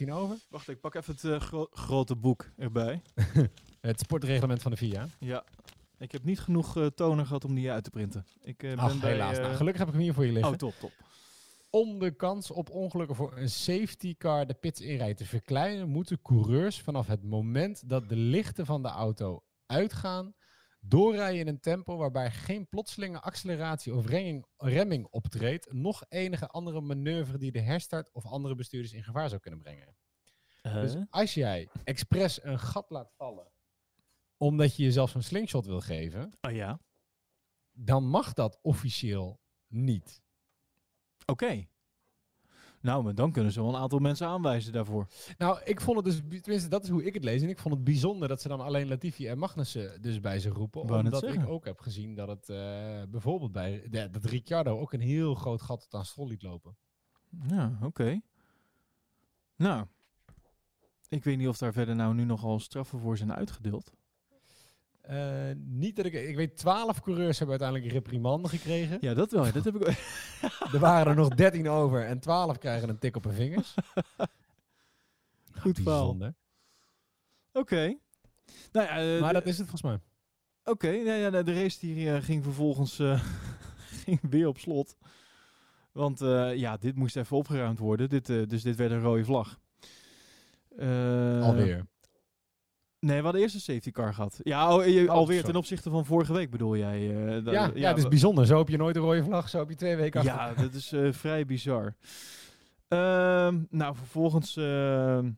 39.13 over? Wacht, ik pak even het eh, gro- grote boek erbij. Het sportreglement van de FIA. Ja. Ik heb niet genoeg eh, toner gehad om die uit te printen. Ik eh, ben bij, helaas. Nou, gelukkig heb ik hem hier voor je liggen. Oh, top, top. Om de kans op ongelukken voor een safety car de pits inrijdt te verkleinen, moeten coureurs vanaf het moment dat de lichten van de auto uitgaan, doorrijden in een tempo waarbij geen plotselinge acceleratie of remming, remming optreedt, nog enige andere manoeuvre die de herstart of andere bestuurders in gevaar zou kunnen brengen. Dus als jij expres een gat laat vallen, omdat je jezelf zo'n slingshot wil geven, oh ja. dan mag dat officieel niet. Oké. Nou, maar dan kunnen ze wel een aantal mensen aanwijzen daarvoor. Nou, ik vond het dus, tenminste dat is hoe ik het lees. En ik vond het bijzonder dat ze dan alleen Latifi en Magnussen dus bij ze roepen. Omdat ik ook heb gezien dat het eh, bijvoorbeeld bij, de- dat Ricciardo ook een heel groot gat tot aan Stroll liet lopen. Ja, oké. Nou, ik weet niet of daar verder nou nu nogal straffen voor zijn uitgedeeld. Eh, niet dat ik, ik weet, 12 coureurs hebben uiteindelijk een reprimande gekregen. Ja, dat wel. Dat heb ik. Er waren er nog 13 over en 12 krijgen een tik op hun vingers. Goed verhaal. Oké. Nou ja, eh, Maar dat is het volgens mij. Oké, nou ja, de race die eh, ging vervolgens ging weer op slot. Want ja, dit moest even opgeruimd worden. Dit, dus dit werd een rode vlag. Alweer. Nee, we hadden eerst een safety car gehad. Ja, oh, je- Oh, alweer sorry. ten opzichte van vorige week bedoel jij? eh, da- Ja, ja, het is bijzonder. Zo heb je nooit een rode vlag, zo heb je twee weken achter. Ja, dat is eh, vrij bizar. Ehm, nou, vervolgens ehm,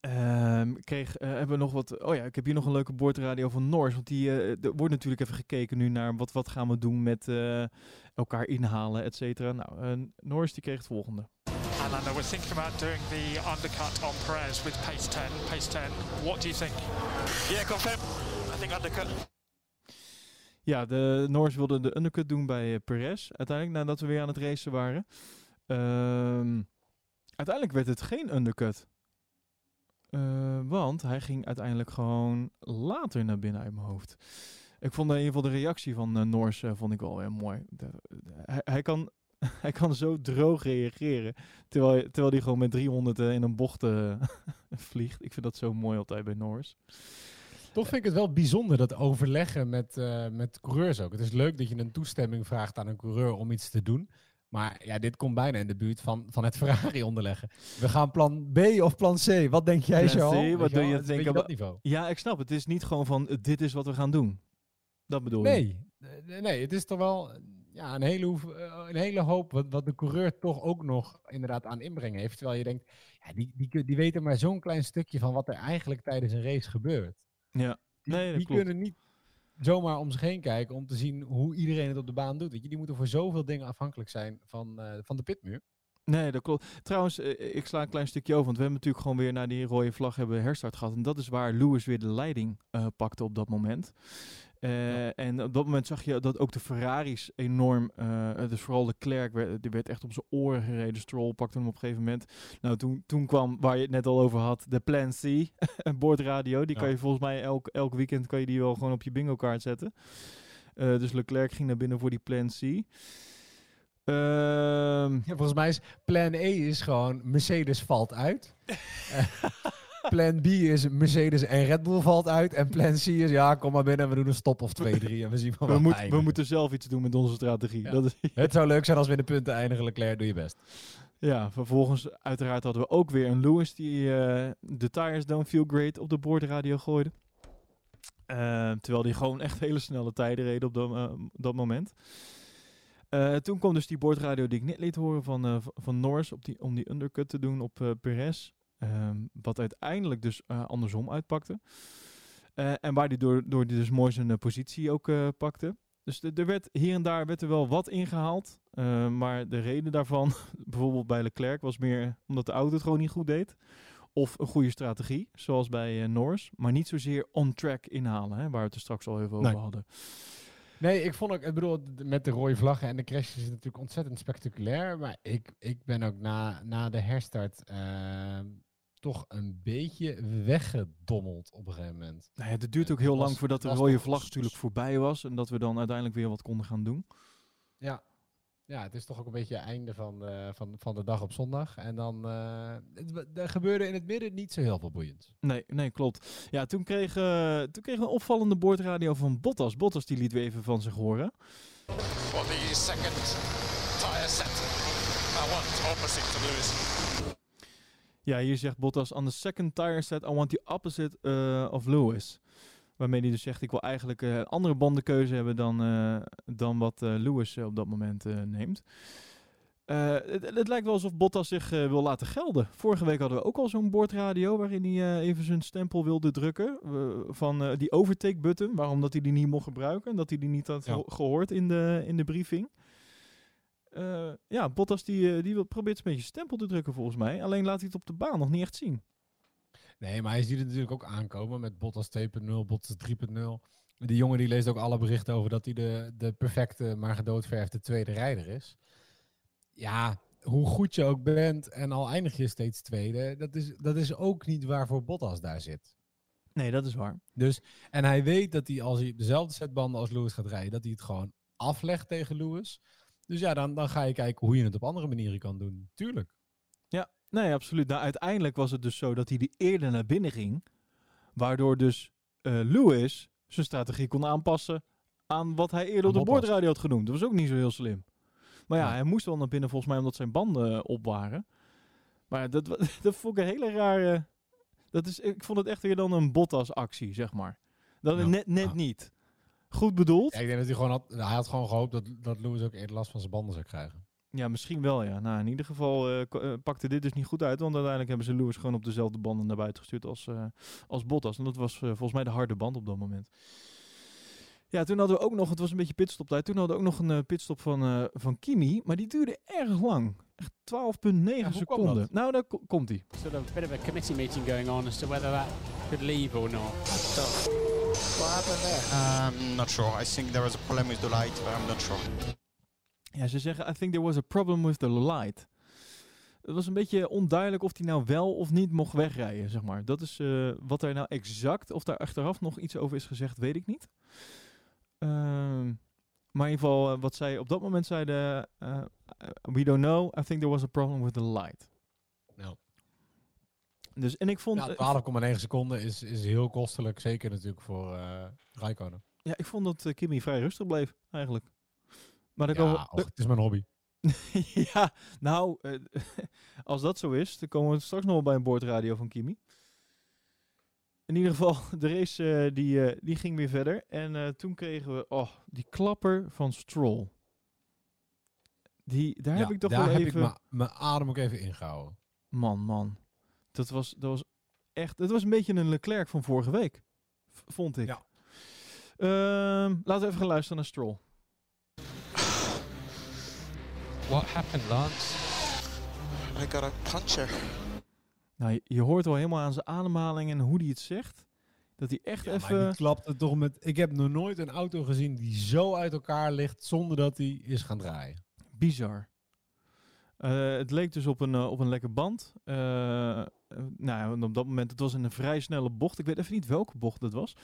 Ehm, kreeg, eh, hebben we nog wat... Oh ja, ik heb hier nog een leuke boordradio van Noors. Want die, er wordt natuurlijk even gekeken nu naar wat, wat gaan we doen met elkaar inhalen, et cetera. Nou, Noors die kreeg het volgende. And Lando, we're thinking about doing the undercut on Perez with pace 10. Pace 10. What do you think? Yeah, confirm. I think undercut. Ja, de Noors wilden de undercut doen bij eh, Perez. Uiteindelijk, nadat we weer aan het racen waren. Ehm, uiteindelijk werd het geen undercut. Eh, want hij ging uiteindelijk gewoon later naar binnen uit mijn hoofd. Ik vond in ieder geval de reactie van eh, Noors vond ik wel heel mooi. De- de- hij, hij, kan, hij kan zo droog reageren. Terwijl, hij- terwijl hij gewoon met 300 eh, in een bocht eh, vliegt. Ik vind dat zo mooi altijd bij Noors. Toch vind ik het wel bijzonder dat overleggen met, eh, met coureurs ook. Het is leuk dat je een toestemming vraagt aan een coureur om iets te doen. Maar ja, dit komt bijna in de buurt van, van het Ferrari onderleggen. We gaan plan B of plan C. Wat denk jij, Plan C, wat doe je? Denk dat niveau. Ja, ik snap het. Is niet gewoon van dit is wat we gaan doen. Dat bedoel je? Nee, nee, het is toch wel ja, een, hele eh, een hele hoop wat, wat de coureur toch ook nog inderdaad aan inbrengen heeft. Terwijl je denkt, ja, die, die, die weten maar zo'n klein stukje van wat er eigenlijk tijdens een race gebeurt. Ja. Nee, dat die klopt. kunnen niet zomaar om zich heen kijken om te zien hoe iedereen het op de baan doet. Weet je, die moeten voor zoveel dingen afhankelijk zijn van, eh, van de pitmuur. Nee, dat klopt. Trouwens, eh, ik sla een klein stukje over. Want we hebben natuurlijk gewoon weer naar die rode vlag hebben herstart gehad. En dat is waar Lewis weer de leiding pakte op dat moment. Eh, En op dat moment zag je dat ook de Ferraris enorm... eh, dus vooral de Klerk, werd, die werd echt op zijn oren gereden. Stroll pakte hem op een gegeven moment. Nou, toen, toen kwam, waar je het net al over had, de Plan C. een boordradio. Die kan je volgens mij elk, elk weekend kan je die wel gewoon op je bingo kaart zetten. Eh, dus Leclerc ging naar binnen voor die Plan C. Ehm, Ja, volgens mij is plan E is gewoon Mercedes valt uit. Plan B is Mercedes en Red Bull valt uit. En plan C is ja, kom maar binnen, we doen een stop of 2, 3 en we zien wel we, moet- we moeten zelf iets doen met onze strategie. Ja. Dat is, Het zou leuk zijn als we in de punten eindigen, Leclerc, doe je best. ja, vervolgens uiteraard hadden we ook weer een Lewis die eh, de tires don't feel great op de boordradio gooide. Eh, terwijl die gewoon echt hele snelle tijden reden op dat, eh, dat moment. Toen kwam dus die boordradio die ik net liet horen van, v- van Norris op die, om die undercut te doen op eh Perez. Ehm, wat uiteindelijk dus eh, andersom uitpakte. Eh, en waar hij door, door die dus mooi zijn eh, positie ook pakte. Dus er werd hier en daar werd er wel wat ingehaald. Eh, maar de reden daarvan, bijvoorbeeld bij Leclerc, was meer omdat de auto het gewoon niet goed deed. Of een goede strategie, zoals bij eh, Norris. Maar niet zozeer on-track inhalen, hè, waar we het er straks al even over hadden. Nee, ik vond ook, ik bedoel, met de rode vlaggen en de crashes is het natuurlijk ontzettend spectaculair. Maar ik, ik ben ook na, na de herstart ehm, toch een beetje weggedommeld op een gegeven moment. Nou ja, het duurt ook heel was- lang voordat de rode vlag natuurlijk voorbij was. En dat we dan uiteindelijk weer wat konden gaan doen. Ja. Ja, het is toch ook een beetje het einde van de, van, van de dag op zondag. En dan eh, het er gebeurde in het midden niet zo heel veel boeiends. Nee, nee, klopt. Ja, toen kreeg, eh, toen kreeg we een opvallende boordradio van Bottas. Bottas die liet weer even van zich horen. For the second tire set, I want opposite to Lewis. Ja, hier zegt Bottas, on the second tire set, I want the opposite eh, of Lewis. Waarmee hij dus zegt, ik wil eigenlijk eh, een andere bandenkeuze hebben dan, eh, dan wat Lewis op dat moment neemt. Het, het lijkt wel alsof Bottas zich wil laten gelden. Vorige week hadden we ook al zo'n boordradio waarin hij even zijn stempel wilde drukken. van die overtake button, waarom dat hij die niet mocht gebruiken. En dat hij die niet had Ja. gehoord in de, in de briefing. Eh, ja, Bottas die, eh, die probeert een beetje stempel te drukken volgens mij. Alleen laat hij het op de baan nog niet echt zien. Nee, maar hij ziet het natuurlijk ook aankomen met Bottas 2.0, Bottas 3.0. Die jongen die leest ook alle berichten over dat hij de, de perfecte, maar gedoodverfde tweede rijder is. Ja, hoe goed je ook bent en al eindig je steeds tweede, dat is, dat is ook niet waarvoor Bottas daar zit. Nee, dat is waar. Dus, en hij weet dat hij als hij op dezelfde setbanden als Lewis gaat rijden, dat hij het gewoon aflegt tegen Lewis. Dus ja, dan, dan ga je kijken hoe je het op andere manieren kan doen. Tuurlijk. Nee, absoluut. Nou, uiteindelijk was het dus zo dat hij die eerder naar binnen ging. Waardoor dus eh, Lewis zijn strategie kon aanpassen aan wat hij eerder op de boordradio had genoemd. Dat was ook niet zo heel slim. Maar ja, hij moest wel naar binnen volgens mij omdat zijn banden eh, op waren. Maar dat, dat vond ik een hele rare... Dat is, ik vond het echt weer dan een Bottas-actie, zeg maar. Dat Ja. net, net Ja. niet. Goed bedoeld. Ja, ik denk dat hij gewoon had, hij had gewoon gehoopt dat, dat Lewis ook eerder last van zijn banden zou krijgen. Ja, misschien wel, ja. Nou, in ieder geval eh, eh, pakte dit dus niet goed uit. Want uiteindelijk hebben ze Lewis gewoon op dezelfde banden naar buiten gestuurd als, eh, als Bottas. En dat was volgens mij de harde band op dat moment. Ja, toen hadden we ook nog, het was een beetje pitstoptijd. Toen hadden we ook nog een pitstop van, eh, van Kimi. Maar die duurde erg lang. Echt 12,9 hoe kwam seconden. Nou, daar ko- komt hij. Sort of bit of a committee meeting going on as to whether that could leave or not. What happened there? I'm not sure. I think there was a problem with the light, but I'm not sure. Ja, ze zeggen, I think there was a problem with the light. Het was een beetje onduidelijk of hij nou wel of niet mocht wegrijden, zeg maar. Dat is eh, wat er nou exact, of daar achteraf nog iets over is gezegd, weet ik niet. Ehm, maar in ieder geval, eh, wat zij op dat moment zeiden, eh, we don't know, I think there was a problem with the light. Nou. Dus, en ik vond, Ja, eh, 12,9 seconden is, is heel kostelijk. Zeker natuurlijk voor eh Rijkonen. ja, ik vond dat eh, Kimi vrij rustig bleef, eigenlijk. Maar dan Ja, komen och, het is mijn hobby. ja, nou, eh, als dat zo is, dan komen we straks nog wel bij een boordradio van Kimi. In ieder geval, de race eh, die, eh, die ging weer verder. En eh, toen kregen we, oh, die klapper van Stroll. Die, daar heb ik toch daar wel heb even... ik mijn- mijn adem ook even ingehouden. Man, man. Dat was, dat was echt... Het was een beetje een Leclerc van vorige week. vond ik. Ja. Ehm, laten we even gaan luisteren naar Stroll. What happened, Lance? I got a puncture. Nou, je, je hoort wel helemaal aan zijn ademhaling en hoe hij het zegt. Dat hij echt Ja, maar even... die klapte toch met... Ik heb nog nooit een auto gezien die zo uit elkaar ligt zonder dat hij is gaan draaien. Bizar. Eh, het leek dus op een, eh, op een lekke band. Eh, nou op dat moment, het was in een vrij snelle bocht. Ik weet even niet welke bocht het was.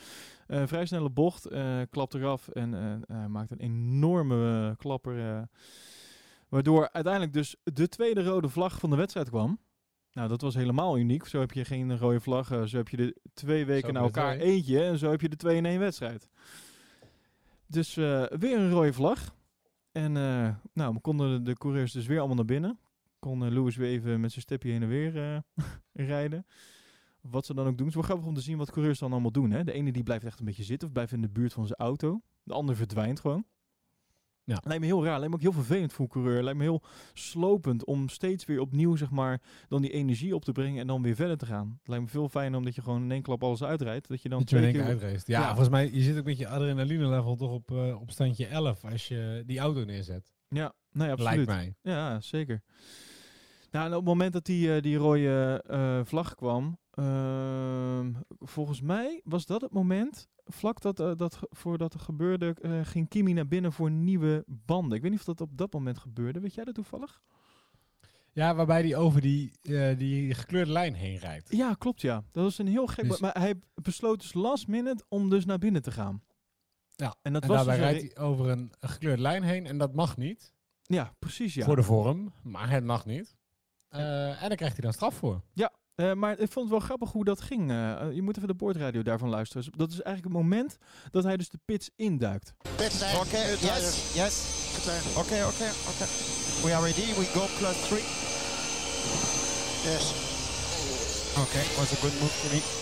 Vrij snelle bocht, klapt eraf en maakt een enorme klapper. waardoor uiteindelijk dus de tweede rode vlag van de wedstrijd kwam. Nou, dat was helemaal uniek. Zo heb je geen rode vlag. zo heb je de twee weken na elkaar eentje. En zo heb je de twee in één wedstrijd. Dus weer een rode vlag. En eh, nou, we konden de coureurs dus weer allemaal naar binnen. Kon eh, Lewis weer even met zijn stepje heen en weer eh, rijden. Wat ze dan ook doen. Het is wel grappig om te zien wat coureurs dan allemaal doen. Hè? De ene die blijft echt een beetje zitten of blijft in de buurt van zijn auto. De ander verdwijnt gewoon. Ja. Lijkt me heel raar. Lijkt me ook heel vervelend voor een coureur. Lijkt me heel slopend om steeds weer opnieuw, zeg maar, dan die energie op te brengen en dan weer verder te gaan. Het lijkt me veel fijner omdat je gewoon in één klap alles uitrijdt. Dat je dan Dat twee één keer. Ja, Ja. volgens mij, je zit ook met je adrenaline level toch op, eh, op standje 11 als je die auto neerzet. Ja, nee, absoluut. Lijkt mij. Ja, zeker. Nou, en op het moment dat die, eh, die rode eh, vlag kwam, ehm, volgens mij was dat het moment, vlak dat, eh, dat voordat er gebeurde, eh, ging Kimi naar binnen voor nieuwe banden. Ik weet niet of dat op dat moment gebeurde. Weet jij dat toevallig? Ja, waarbij die over die, eh, die gekleurde lijn heen rijdt. Ja, klopt ja. Dat was een heel gek... Dus- maar hij besloot dus last minute om dus naar binnen te gaan. Ja, En dat en was daarbij dus rijdt hij over een, gekleurde lijn heen en dat mag niet. Ja, precies ja. Voor de vorm, maar het mag niet. En daar krijgt hij dan straf voor. Ja, eh, maar ik vond het wel grappig hoe dat ging. Eh, eh, je moet even de boordradio daarvan luisteren. Dus Dat is eigenlijk het moment dat hij dus de pits induikt. Pit lane. Okay, new tire. yes, yes. Lane. Okay, okay, okay. We are ready. We go plus three. Yes. Okay, was a good move for me.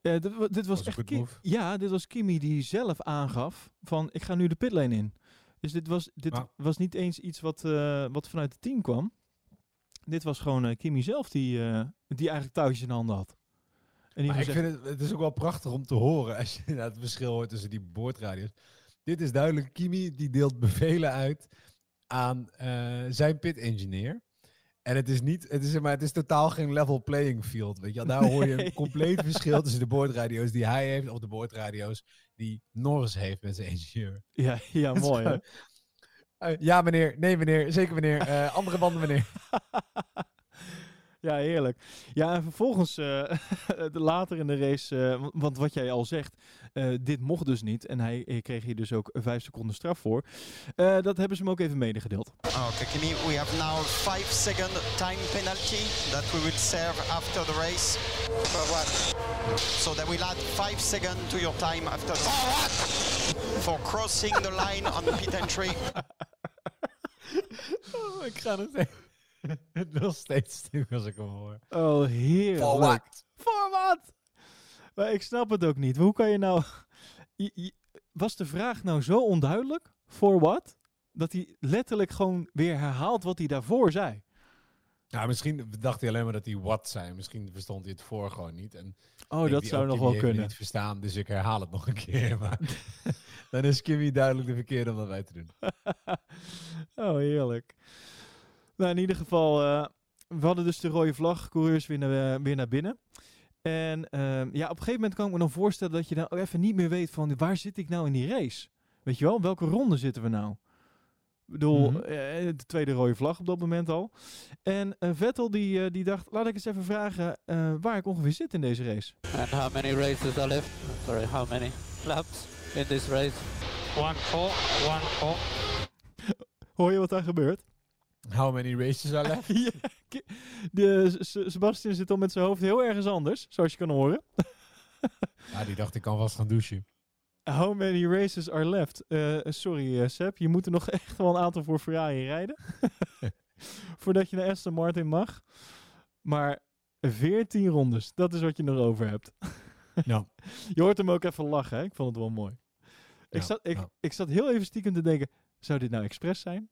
Eh, dit, dit was echt good Ki- move. Ja, dit was Kimi die zelf aangaf van ik ga nu de pitlane in. Dus dit was, dit Ja. was niet eens iets wat, eh, wat vanuit het team kwam. Dit was gewoon eh, Kimi zelf die, eh, die eigenlijk touwtjes in handen had. En die Maar ik vind het, het is ook wel prachtig om te horen als je inderdaad het verschil hoort tussen die boordradio's. Dit is duidelijk, Kimi die deelt bevelen uit aan eh, zijn pit-engineer. En het is niet, het is, maar, het is totaal geen level playing field. Weet je, daar hoor je een compleet verschil tussen de boordradio's die hij heeft of de boordradio's die Norris heeft met zijn ingenieur. ja, ja, mooi hè? Eh, ja meneer, nee meneer, zeker meneer, Eh, andere banden meneer. Ja, heerlijk. Ja, en vervolgens eh, de- later in de race, eh, want- wat jij al zegt, eh, dit mocht dus niet. En hij kreeg hier dus ook vijf seconden straf voor. Eh, dat hebben ze hem ook even medegedeeld. Okay, Kimi, we have now five second time penalty that we will serve after the race. For what? So that will add five seconds to your time after the For what? For crossing the line on pit entry. Oh, ik ga nog steeds, nog steeds stuk als ik hem hoor. Oh, heerlijk. For what? Voor wat? Maar ik snap het ook niet. Hoe kan je nou... Was de vraag nou zo onduidelijk? Voor wat? dat hij letterlijk gewoon weer herhaalt wat hij daarvoor zei. Ja, misschien dacht hij alleen maar dat hij wat zei. Misschien verstond hij het voor gewoon niet. En Oh, dat zou oh, nog wel kunnen. niet verstaan, dus ik herhaal het nog een keer. Maar dan is Kimmy duidelijk de verkeerde om dat wij te doen. oh, heerlijk. Nou, in ieder geval, eh, we hadden dus de rode vlag, coureurs weer naar, eh, weer naar binnen. En ehm, ja, op een gegeven moment kan ik me dan voorstellen dat je dan ook even niet meer weet van waar zit ik nou in die race? Weet je wel, welke ronde zitten we nou? Ik bedoel, Mhm. eh, de tweede rode vlag op dat moment al. En Vettel die, eh, die dacht, laat ik eens even vragen eh, waar ik ongeveer zit in deze race. And how many races are left? Sorry, how many laps in this race? One four, one four. Hoor je wat daar gebeurt? How many races are left? Ja, de, Sebastian zit al met zijn hoofd heel ergens anders, zoals je kan horen. Ja, die dacht ik kan vast gaan douchen. How many races are left? Eh, sorry, eh, Seb. Je moet er nog echt wel een aantal voor Ferrari rijden. Voordat je naar Aston Martin mag. Maar 14 rondes, dat is wat je nog over hebt. Ja. Je hoort hem ook even lachen, hè? Ik vond het wel mooi. Ik, zat, ik, ja. ik zat heel even stiekem te denken, zou dit nou expres zijn?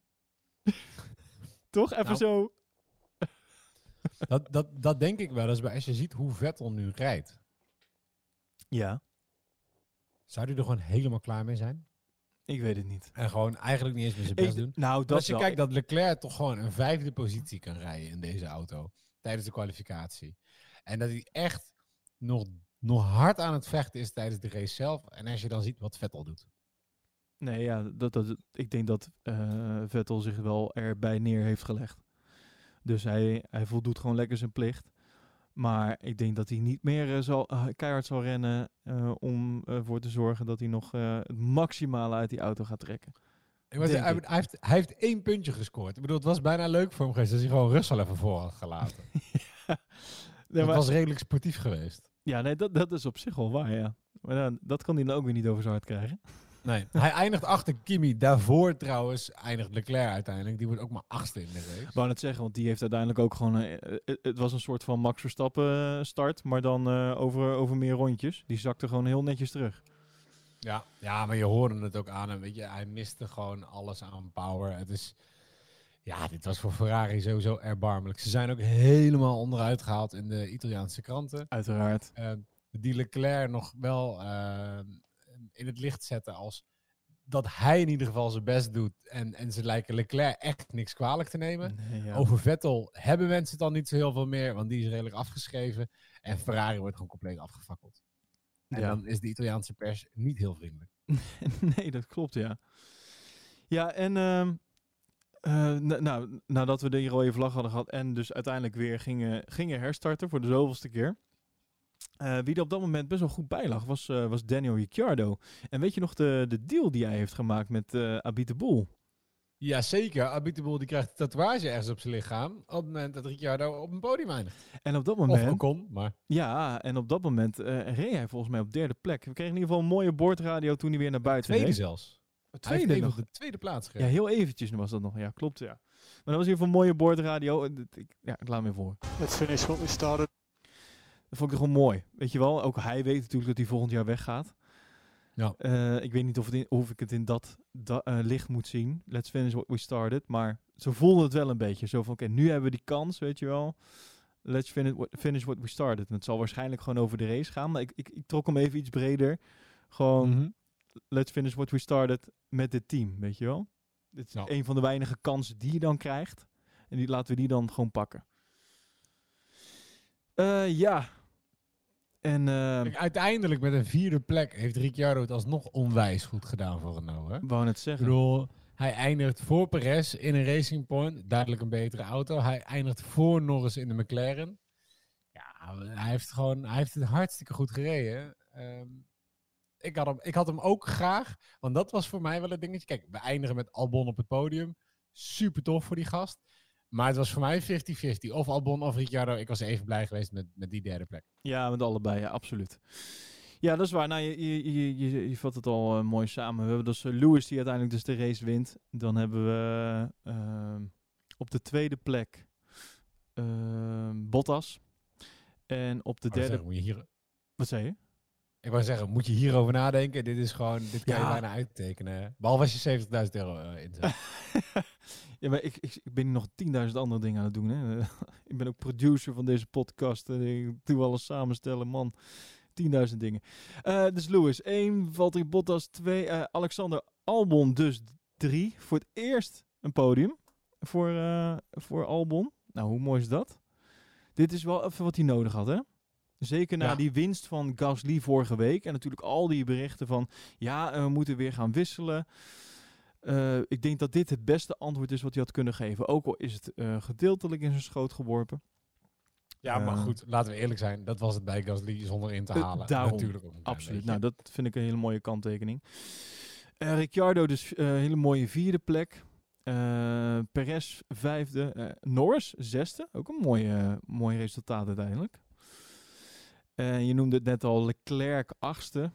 Toch? Even Nou. zo... Dat, dat, dat denk ik wel eens bij als je ziet hoe Vettel nu rijdt. Ja, Zou hij er gewoon helemaal klaar mee zijn? ik weet het niet. En gewoon eigenlijk niet eens meer zijn best Ik- doen? nou, dat als je wel. kijkt dat Leclerc toch gewoon een vijfde positie kan rijden in deze auto. Tijdens de kwalificatie. En dat hij echt nog, nog hard aan het vechten is tijdens de race zelf. En als je dan ziet wat Vettel doet. Nee, ja, dat, dat, ik denk dat eh, Vettel zich wel erbij neer heeft gelegd. Dus hij, hij voldoet gewoon lekker zijn plicht. Maar ik denk dat hij niet meer eh, zal, eh, keihard zal rennen om ervoor te zorgen dat hij nog het maximale uit die auto gaat trekken. Ik zeggen, hij, hij heeft, hij heeft één puntje gescoord. Ik bedoel, het was bijna leuk voor hem geweest als hij gewoon Russell even voor had gelaten. Nee, Het was redelijk sportief geweest. Ja, nee, dat, dat is op zich wel waar, ja. Maar dan, dat kan hij dan ook weer niet over zijn hart krijgen. Nee, hij eindigt achter Kimi. Daarvoor trouwens eindigt Leclerc uiteindelijk. Die wordt ook maar achtste in de race. Ik wou net zeggen, want die heeft uiteindelijk ook gewoon... eh, eh, het- het was een soort van Max Verstappen eh, start, maar dan eh, over, over meer rondjes. Die zakte gewoon heel netjes terug. Ja, ja, maar je hoorde het ook aan hem. Weet je, hij miste gewoon alles aan power. Het is, ja, dit was voor Ferrari sowieso erbarmelijk. Ze zijn ook helemaal onderuit gehaald in de Italiaanse kranten. Uiteraard. Eh, die Leclerc nog wel eh, in het licht zetten als dat hij in ieder geval zijn best doet. En, en ze lijken Leclerc echt niks kwalijk te nemen. Nee, ja. Over Vettel hebben mensen het dan niet zo heel veel meer, want die is redelijk afgeschreven. En Ferrari wordt gewoon compleet afgefakkeld. En Ja. dan is de Italiaanse pers niet heel vriendelijk. nee, dat klopt, ja. Ja, en ehm, eh, nou, nadat we die rode vlag hadden gehad en dus uiteindelijk weer gingen, gingen herstarten voor de zoveelste keer. Eh, wie er op dat moment best wel goed bij lag, was, eh, was Daniel Ricciardo. En weet je nog de, de deal die hij heeft gemaakt met eh Abit de Boel? Jazeker, Abiteboel die krijgt een tatoeage ergens op zijn lichaam. Op het moment dat Ricciardo op een podium eindigt. En op dat Of moment... Ocon, maar... Ja, en op dat moment eh, reed hij volgens mij op derde plek. We kregen in ieder geval een mooie boordradio toen hij weer naar buiten Tweede reed. zelfs. Het Hij heeft tweede nog. de tweede plaats Ja, gereden. heel eventjes was dat nog. Ja, klopt, ja. Maar dat was in ieder geval een mooie boordradio. Ja, ik laat hem weer voor. Let's finish what we started. Dat vond ik gewoon mooi. Weet je wel, ook hij weet natuurlijk dat hij volgend jaar weggaat. Ja. Eh, ik weet niet of, het in, of ik het in dat, da- eh, licht moet zien. Let's finish what we started. Maar zo voelde het wel een beetje. Zo van, oké, nu hebben we die kans, weet je wel. Let's finish what, finish what we started. En het zal waarschijnlijk gewoon over de race gaan. Maar ik, ik, ik trok hem even iets breder. Gewoon, Mhm. let's finish what we started met dit team, weet je wel. Dit is Ja. een van de weinige kansen die je dan krijgt. En die laten we die dan gewoon pakken. Eh, ja. En eh, Kijk, uiteindelijk met een vierde plek heeft Ricciardo het alsnog onwijs goed gedaan voor Renault. Hè? wou net Ik zeggen. bedoel, hij eindigt voor Perez in een Racing Point. Duidelijk een betere auto. Hij eindigt voor Norris in de McLaren. Ja, hij heeft, gewoon, hij heeft het hartstikke goed gereden. Ehm, ik, had hem, ik had hem ook graag, want dat was voor mij wel het dingetje. Kijk, we eindigen met Albon op het podium. Super tof voor die gast. Maar het was voor mij 50-50. Of Albon of Ricciardo. Ik was even blij geweest met, met die derde plek. Ja, met allebei, ja, absoluut. Ja, dat is waar. Nou, je, je, je, je, je vat het al eh, mooi samen. We hebben dus eh, Lewis die uiteindelijk dus de race wint. Dan hebben we ehm, op de tweede plek ehm, Bottas. En op de Oh, derde... zeg, moet je hier... Wat zei je? Ik wou zeggen, moet je hierover nadenken? Dit is gewoon, dit kan je bijna uittekenen. Behalve als je 70.000 euro eh, inzet. Ja, maar ik, ik, ik ben nog 10.000 andere dingen aan het doen. Hè. ik ben ook producer van deze podcast. En ik doe alles samenstellen, man. 10.000 dingen. Eh, dus Lewis 1, Valtteri Bottas 2, eh, Alexander Albon dus 3. Voor het eerst een podium voor, voor Albon. Nou, hoe mooi is dat? Dit is wel even wat hij nodig had, hè? Zeker na Ja. die winst van Gasly vorige week. En natuurlijk al die berichten van... Ja, eh, we moeten weer gaan wisselen. Eh, ik denk dat dit het beste antwoord is wat hij had kunnen geven. Ook al is het eh, gedeeltelijk in zijn schoot geworpen. Ja, maar goed, laten we eerlijk zijn. Dat was het bij Gasly zonder in te halen. daarom, Natuurlijk ook Absoluut. Nou, dat vind ik een hele mooie kanttekening. Ricciardo dus een hele mooie vierde plek. Perez vijfde. Norris zesde. Ook een mooi, eh, mooi resultaat uiteindelijk. En je noemde het net al Leclerc achtste.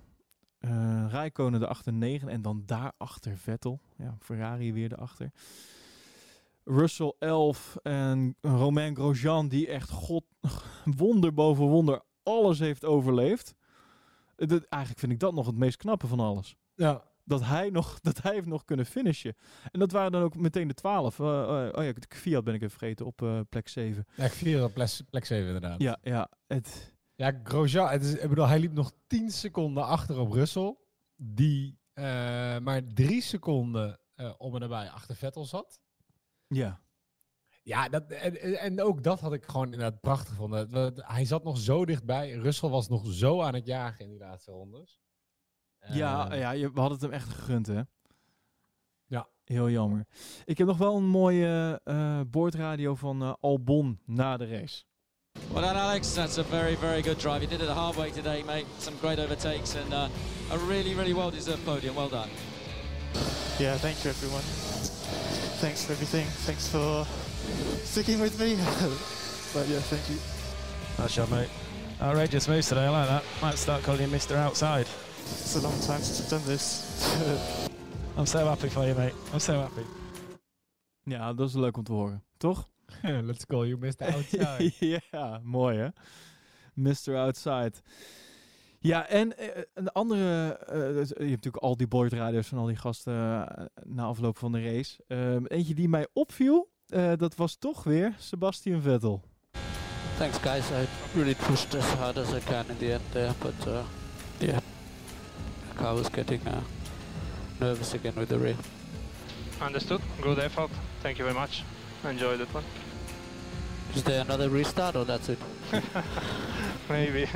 Eh Rijkonen de achter negen. En dan daarachter Vettel. Ja, Ferrari weer erachter. Russell 11 en Romain Grosjean die echt god, wonder boven wonder alles heeft overleefd. Eh, Dat, eigenlijk vind ik dat nog het meest knappe van alles. Ja. Dat hij, nog, dat hij heeft nog kunnen finishen. En dat waren dan ook meteen de 12. Eh, eh, oh ja, de Fiat ben ik even vergeten op eh, plek 7. Ja, ik vier op plek, plek 7 inderdaad. Ja, ja. Het, Ja, Grosjean, het is, ik bedoel, hij liep nog 10 seconden achter op Russell. Die eh, maar drie seconden eh, om en nabij achter Vettel zat. ja. Ja, dat, en, ook dat had ik gewoon inderdaad prachtig gevonden. Dat- Hij zat nog zo dichtbij. Russell was nog zo aan het jagen in die laatste rondes. Ja, Eh, ja je, we hadden het hem echt gegund, hè? Ja. Heel jammer. Ik heb nog wel een mooie boordradio van Albon na de race. Well done, Alex. That's a very, very good drive. You did it the hard way today, mate. Some great overtakes and uh, a really, really well-deserved podium. Well done. Yeah, thank you everyone. Thanks for everything. Thanks for sticking with me. but yeah, thank you. Nice job, mate. Outrageous moves today, I like that. Might start calling you Mr. Outside. It's a long time since I've done this. I'm so happy for you, mate. I'm so happy. Ja, dat is leuk om te horen. Toch? Let's call you Mr. Outside. ja, mooi hè? Mr. Outside. Ja, en eh, een andere... eh, dus, je hebt natuurlijk al die boordradio's van al die gasten eh, na afloop van de race. Ehm, eentje die mij opviel, eh, dat was toch weer Sebastian Vettel. Thanks, guys. I really pushed as hard as I can in the end there, but uh, yeah, the car was getting uh, nervous again with the rear. Understood. Good effort. Thank you very much. Enjoyed that one. Is there another restart or that's it? Maybe.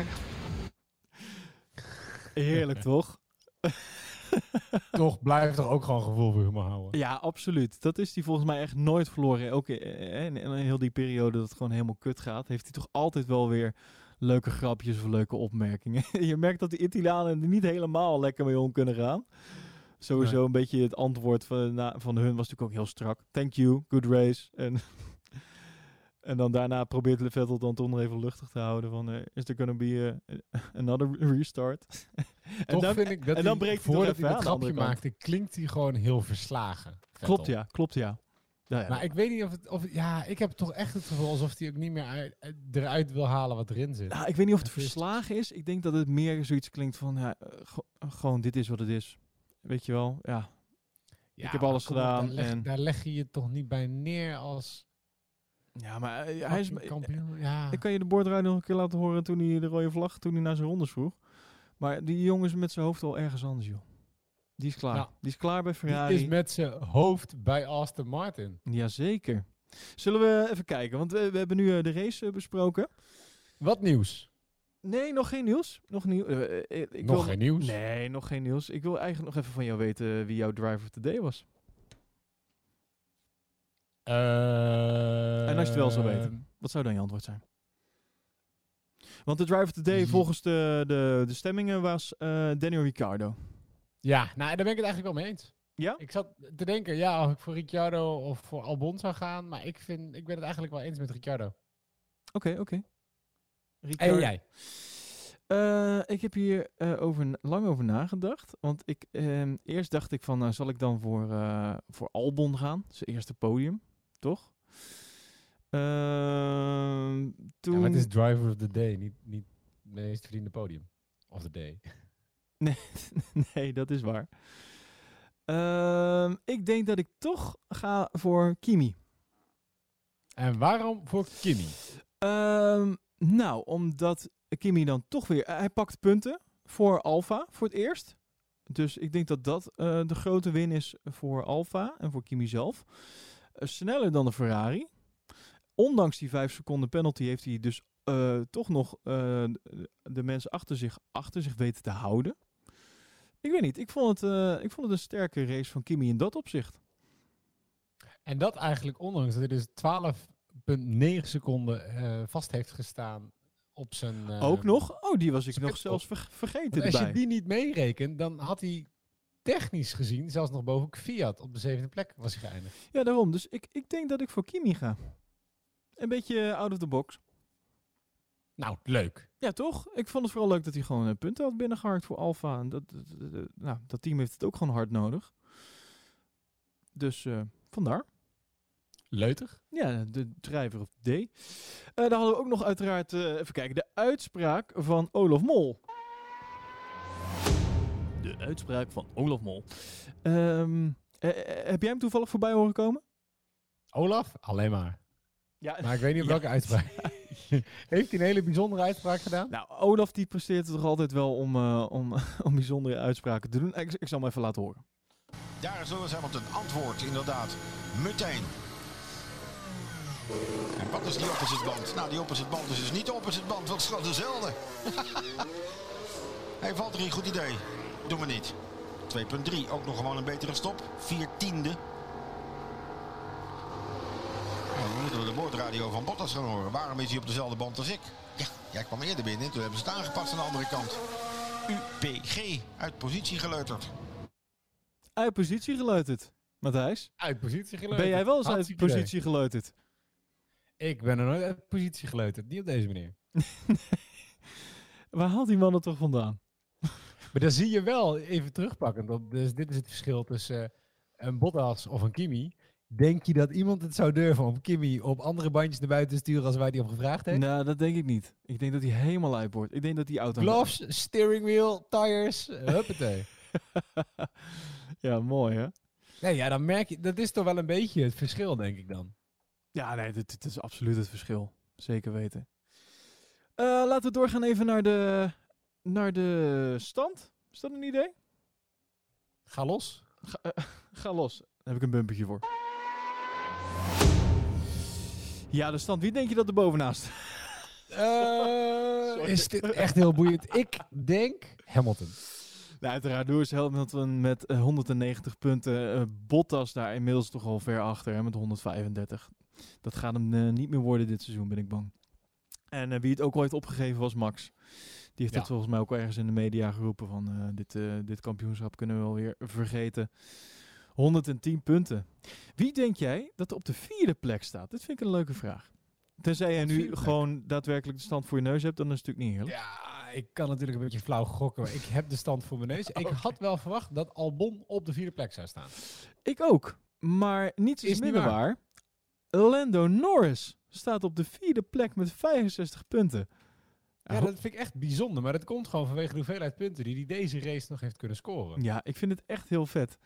Heerlijk toch? Toch blijft er ook gewoon gevoel voor humor houden. Ja, absoluut. Dat is hij volgens mij echt nooit verloren. Ook in, in, in heel die periode dat het gewoon helemaal kut gaat, heeft hij toch altijd wel weer leuke grapjes of leuke opmerkingen. je merkt dat de Italianen er niet helemaal lekker mee om kunnen gaan. Sowieso een beetje het antwoord van, na, van hun was natuurlijk ook heel strak. Thank you, good race. En, en dan daarna probeert Vettel dan toch nog even luchtig te houden van... eh, is there gonna be a, another restart? en Toch dan, vind ik dat en dan breekt hij voordat hij dat grapje maakte, klinkt hij gewoon heel verslagen. Klopt ja, klopt ja. Ja, ja. Maar ik weet niet of het... Of, ja, ik heb toch echt het gevoel alsof hij ook niet meer uit, uit- eruit wil halen wat erin zit. Nou, ik weet niet of het verslagen is. Ik denk dat het meer zoiets klinkt van, ja, eh, gewoon dit is wat het is. Weet je wel, ja. Ja, ik heb alles op, gedaan. Daar leg, en, daar leg je je toch niet bij neer als ja, maar eh, hij is, kampioen. Ja. ik kan je de boordradio nog een keer laten horen toen hij de rode vlag, toen hij naar zijn rondes vroeg. Maar die jongen is met zijn hoofd al ergens anders, joh. Die is klaar. Ja. Die is klaar bij Die Ferrari. is met zijn hoofd bij Aston Martin. Jazeker. Zullen we even kijken, want we, we hebben nu eh, de race eh, besproken. Wat nieuws? Nee, nog geen nieuws. Nog, nieuw, eh, eh, ik Nog wil- geen nieuws? Nee, nog geen nieuws. Ik wil eigenlijk nog even van jou weten wie jouw driver of the day was. En als je het wel zou Ehm, weten, wat zou dan je antwoord zijn? Want de driver of the day volgens de, de, de stemmingen was eh Daniel Ricciardo. Ja, nou, daar ben ik het eigenlijk wel mee eens. Ja? Ik zat te denken, ja, of ik voor Ricciardo of voor Albon zou gaan. Maar ik, vind, ik ben het eigenlijk wel eens met Ricciardo. Oké, oké. En jij? Eh, ik heb hier eh, over, lang over nagedacht. Want ik, ehm, eerst dacht ik van, nou, zal ik dan voor, eh, voor Albon gaan? Zijn eerste podium, toch? Ehm, toen... Ja, maar het is driver of the day, niet, niet meest verdiende podium. of the day. Nee, nee, dat is waar. Ehm, ik denk dat ik toch ga voor Kimi. En waarom voor Kimi? Ehm, nou, omdat Kimi dan toch weer... Hij pakt punten voor Alfa voor het eerst. Dus ik denk dat dat eh, de grote win is voor Alfa en voor Kimi zelf. Eh, sneller dan de Ferrari. Ondanks die 5 seconden penalty heeft hij dus eh, toch nog eh, de- mensen achter zich, achter zich weten te houden. Ik weet niet, ik vond, het, eh, ik vond het een sterke race van Kimi in dat opzicht. En dat eigenlijk ondanks dat hij dus 12,9 seconden eh, vast heeft gestaan op zijn... eh, Ook nog? Oh, die was ik nog zelfs ver- vergeten Want als je die niet meerekent, dan had hij technisch gezien zelfs nog boven Fiat op de zevende plek was hij geëindigd. Ja, daarom. Dus ik, ik denk dat ik voor Kimi ga. Een beetje out of the box. Nou, leuk. Ja, toch? Ik vond het vooral leuk dat hij gewoon eh, punten had binnengeharkt voor Alfa. En dat, nou, dat team heeft het ook gewoon hard nodig. Dus vandaar. Leuter. Ja, de drijver of D. Eh dan hadden we ook nog uiteraard, eh, even kijken, de uitspraak van Olaf Mol. De uitspraak van Olaf Mol. Ehm, eh, heb jij hem toevallig voorbij horen komen? Olaf? Alleen maar. Ja. Maar ik weet niet op Ja. welke uitspraak. Heeft hij een hele bijzondere uitspraak gedaan? Nou, Olaf die presteert het toch altijd wel om, eh, om, om bijzondere uitspraken te doen. Ik, ik zal hem even laten horen. Daar is Lewis Hamilton antwoord, inderdaad. Meteen. En wat is die opposite band? Nou, die opposite band is dus niet de opposite band, want het is gewoon dezelfde. Hij valt er een goed idee. Doe maar niet. 2.3, ook nog gewoon een betere stop. 4 tiende. Nou, dan moeten we de boordradio van Bottas gaan horen. Waarom is hij op dezelfde band als ik? Ja, jij kwam eerder binnen en toen hebben ze het aangepast aan de andere kant. UPG, uit positie geleuterd. Uit positie geleuterd, Matthijs. Uit positie geleuterd. Ben jij wel eens uit positie geleuterd? Ik ben er nooit uit positie geleuterd. Niet op deze manier. Waar haalt die man het toch vandaan? Maar dan zie je wel, even terugpakkend, op, dus dit is het verschil tussen eh, een Bottas of een Kimi. Denk je dat iemand het zou durven om Kimi op andere bandjes naar buiten te sturen als waar hij op gevraagd heeft? Nou, dat denk ik niet. Ik denk dat hij helemaal uit wordt. Ik denk dat die auto... Gloves, steering wheel, tires, huppatee. ja, mooi hè? Nee, ja, dan merk je, dat is toch wel een beetje het verschil, denk ik dan. Ja, nee, dit, dit is absoluut het verschil. Zeker weten. Eh, laten we doorgaan even naar de, naar de stand. Is dat een idee? Ga los. Ga, eh, ga los. Daar heb ik een bumpertje voor. Ja, de stand. Wie denk je dat er bovenaan staat? Eh, is dit echt heel boeiend? Ik denk Hamilton. Nou, uiteraard Lewis Hamilton met eh, 190 punten. Eh, Bottas daar inmiddels toch al ver achter hè, met 135. Dat gaat hem eh, niet meer worden dit seizoen, ben ik bang. En eh, wie het ook al heeft opgegeven was Max. Die heeft Ja. het volgens mij ook al ergens in de media geroepen van eh, dit, dit kampioenschap kunnen we wel weer vergeten. 110 punten. Wie denk jij dat er op de vierde plek staat? Dit vind ik een leuke vraag. Tenzij jij nu gewoon daadwerkelijk de stand voor je neus hebt, dan is het natuurlijk niet heerlijk. Ja, ik kan natuurlijk een beetje flauw gokken, maar ik heb de stand voor mijn neus. Ik had wel verwacht dat Albon op de vierde plek zou staan. Ik ook. Maar niets is, Is niet minder waar. waar. Lando Norris staat op de vierde plek met 65 punten. Ja, dat vind ik echt bijzonder, maar dat komt gewoon vanwege de hoeveelheid punten die hij deze race nog heeft kunnen scoren. Ja, ik vind het echt heel vet.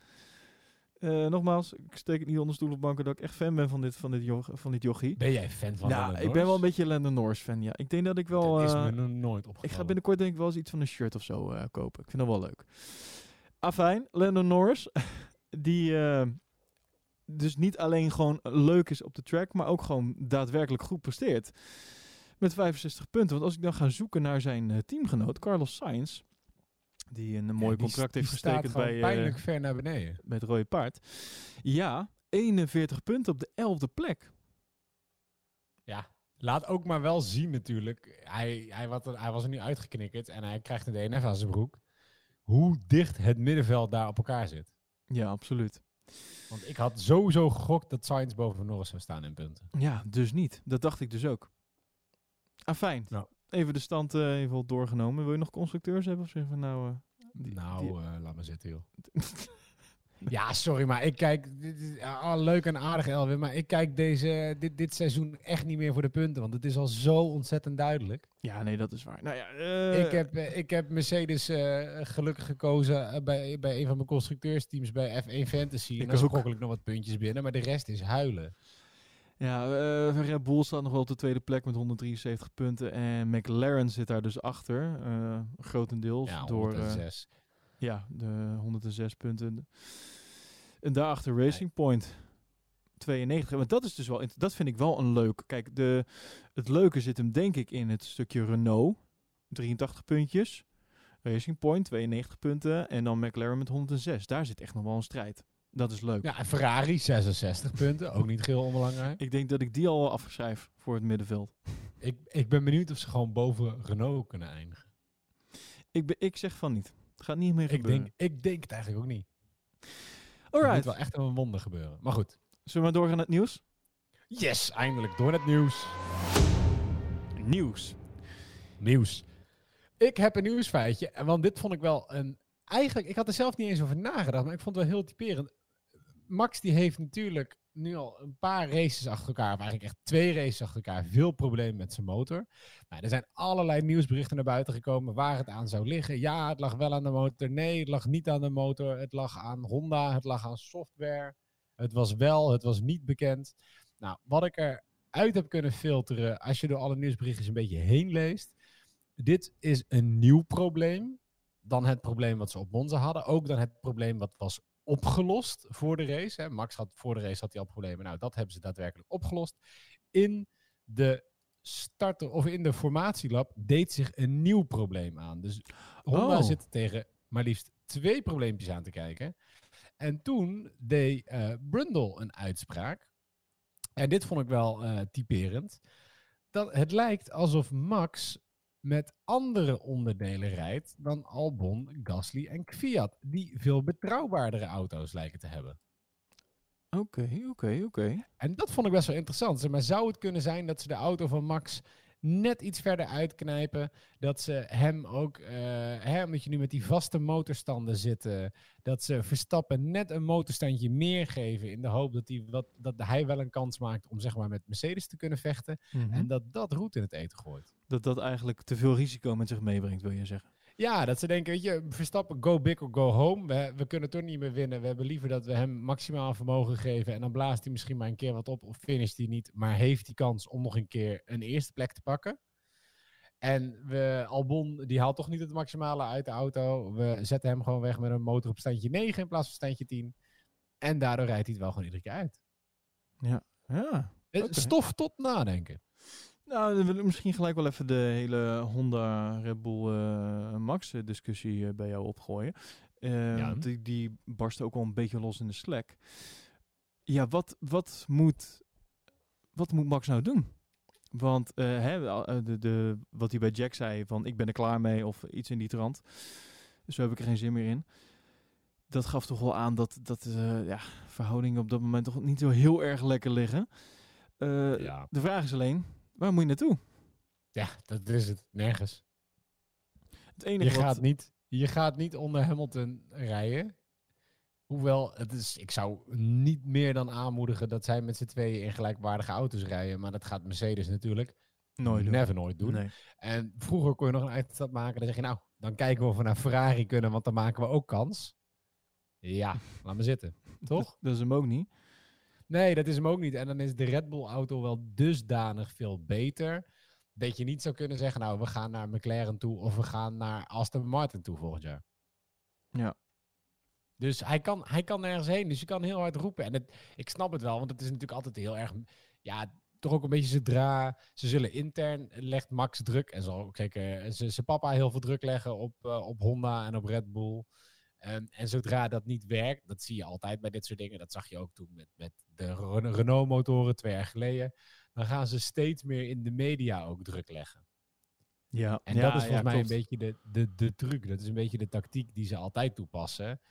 Eh, nogmaals, ik steek het niet onder stoel of banken dat ik echt fan ben van dit, van dit, joch, van dit jochie. Ben jij fan van Ja, Lando ik ben wel een beetje Lando Norris fan, ja. Ik denk dat ik wel... Dat is eh, me nog nooit ik opgevallen. ga binnenkort denk ik wel eens iets van een shirt of zo eh, kopen. Ik vind dat wel leuk. Afijn, Lando Norris, die dus niet alleen gewoon leuk is op de track, maar ook gewoon daadwerkelijk goed presteert. Met 65 punten. Want als ik dan ga zoeken naar zijn eh, teamgenoot, Carlos Sainz, die een mooi die- contract heeft gestekend bij, eh, pijnlijk ver naar beneden. het Rode Paard. Ja, 41 punten op de 11e plek. Ja, laat ook maar wel zien natuurlijk. Hij, hij, wat hij was er nu uitgeknikkerd en hij krijgt een DNF aan zijn broek. Hoe dicht het middenveld daar op elkaar zit. Ja, absoluut. Want ik had sowieso gegokt dat Sainz boven Norris zou staan in punten. Ja, dus niet. Dat dacht ik dus ook. Afijn. Nou. Even de stand eh, even doorgenomen. Wil je nog constructeurs hebben? Of zeggen we nou... eh, die- nou, die- eh, laat maar zitten joh. Ja, sorry, maar ik kijk... Dit is, ah, leuk en aardig, Elwin, maar ik kijk deze, dit, dit seizoen echt niet meer voor de punten. Want het is al zo ontzettend duidelijk. Ja, nee, dat is waar. Nou ja, eh, ik, heb, eh, ik heb Mercedes eh, gelukkig gekozen bij, bij een van mijn constructeursteams bij F1 Fantasy. Ik en dan ik nog wat puntjes binnen, maar de rest is huilen. Ja, Red Bull staat nog wel op de tweede plek met 173 punten. En McLaren zit daar dus achter. eh, grotendeels Ja, door... 106. Ja, de 106 punten. En daarachter Racing Point. 92. Want dat is dus wel... Dat vind ik wel een leuk... Kijk, de, het leuke zit hem denk ik in het stukje Renault. 83 puntjes. Racing Point 92 punten. En dan McLaren met 106. Daar zit echt nog wel een strijd. Dat is leuk. Ja, en Ferrari 66 punten, ook niet heel onbelangrijk. Ik denk dat ik die al afschrijf voor het middenveld. Ik, ik ben benieuwd of ze gewoon boven Renault kunnen eindigen. Ik, ben, ik zeg van niet. Het gaat niet meer Ik gebeuren. denk, ik denk het eigenlijk ook niet. Het moet wel echt een wonder gebeuren. Maar goed. Zullen we maar doorgaan naar het nieuws? Yes, eindelijk door het nieuws. Nieuws. Nieuws. Ik heb een nieuwsfeitje, en want dit vond ik wel een... Eigenlijk, ik had er zelf niet eens over nagedacht, maar ik vond het wel heel typerend. Max die heeft natuurlijk nu al een paar races achter elkaar, of eigenlijk echt twee races achter elkaar, veel problemen met zijn motor. Er zijn allerlei nieuwsberichten naar buiten gekomen waar het aan zou liggen. Ja, het lag wel aan de motor. Nee, het lag niet aan de motor. Het lag aan Honda, het lag aan software. Het was wel, het was niet bekend. Nou, wat ik eruit heb kunnen filteren, als je door alle nieuwsberichten een beetje heen leest. Dit is een nieuw probleem dan het probleem wat ze op Monza hadden. Ook dan het probleem wat was opgelost voor de race. Hè. Max had voor de race had hij al problemen. Nou, dat hebben ze daadwerkelijk opgelost. In de starter of in de formatielab deed zich een nieuw probleem aan. Dus Honda Oh. zit tegen maar liefst twee probleempjes aan te kijken. En toen deed eh Brundle een uitspraak. En dit vond ik wel eh, typerend. Dat het lijkt alsof Max met andere onderdelen rijdt dan Albon, Gasly en Kvyat. Die veel betrouwbaardere auto's lijken te hebben. Oké, oké, oké. En dat vond ik best wel interessant. Zeg Maar zou het kunnen zijn dat ze de auto van Max net iets verder uitknijpen? Dat ze hem ook, eh, hè, omdat je nu met die vaste motorstanden zit, eh, dat ze Verstappen net een motorstandje meer geven in de hoop dat hij, wat, dat hij wel een kans maakt om zeg maar, met Mercedes te kunnen vechten. Mhm. En dat dat roet in het eten gooit. Dat dat eigenlijk te veel risico met zich meebrengt, wil je zeggen. Ja, dat ze denken, weet je, Verstappen, go big or go home. We, we kunnen toch niet meer winnen. We hebben liever dat we hem maximaal vermogen geven. En dan blaast hij misschien maar een keer wat op of finisht hij niet. Maar heeft hij kans om nog een keer een eerste plek te pakken. En we, Albon, die haalt toch niet het maximale uit de auto. We zetten hem gewoon weg met een motor op standje 9 in plaats van standje 10. En daardoor rijdt hij het wel gewoon iedere keer uit. Ja, ja. Het Oké. Stof tot nadenken. Nou, dan wil ik misschien gelijk wel even de hele Honda Red Bull eh, Max eh, discussie eh, bij jou opgooien. Eh, Ja. want Die, die barstte ook al een beetje los in de Slack. Ja, wat, wat, moet, wat moet Max nou doen? Want hè, de, de, wat hij bij Jack zei, van ik ben er klaar mee of iets in die trant. Zo heb ik er geen zin meer in. Dat gaf toch wel aan dat, dat ja, verhoudingen op dat moment toch niet zo heel erg lekker liggen. Ja. De vraag is alleen, waar moet je naartoe? Ja, dat is het. Nergens. Het enige je, wat- gaat niet, je gaat niet onder Hamilton rijden. Hoewel, het is, ik zou niet meer dan aanmoedigen dat zij met z'n tweeën in gelijkwaardige auto's rijden. Maar dat gaat Mercedes natuurlijk Nooit doen. never nooit doen. Nee. En vroeger kon je nog een uitstap maken. Dan zeg je, nou, dan kijken we of we naar Ferrari kunnen, want dan maken we ook kans. Ja, laat maar zitten. Toch? Dat, dat is hem ook niet. Nee, dat is hem ook niet. En dan is de Red Bull auto wel dusdanig veel beter. Dat je niet zou kunnen zeggen, nou, we gaan naar McLaren toe of we gaan naar Aston Martin toe volgend jaar. Ja. Dus hij kan, hij kan nergens heen. Dus je kan heel hard roepen. En het, ik snap het wel, want het is natuurlijk altijd heel erg... Ja, toch ook een beetje zodra... Ze zullen intern, legt Max druk. En zal ook zeker ze- zijn papa heel veel druk leggen op, eh, op Honda en op Red Bull. Ehm, en zodra dat niet werkt, dat zie je altijd bij dit soort dingen. Dat zag je ook toen met, met de Ren- Renault-motoren twee jaar geleden. Dan gaan ze steeds meer in de media ook druk leggen. Ja, En ja, dat is ja, volgens mij een beetje de, de, de truc. Dat is een beetje de tactiek die ze altijd toepassen.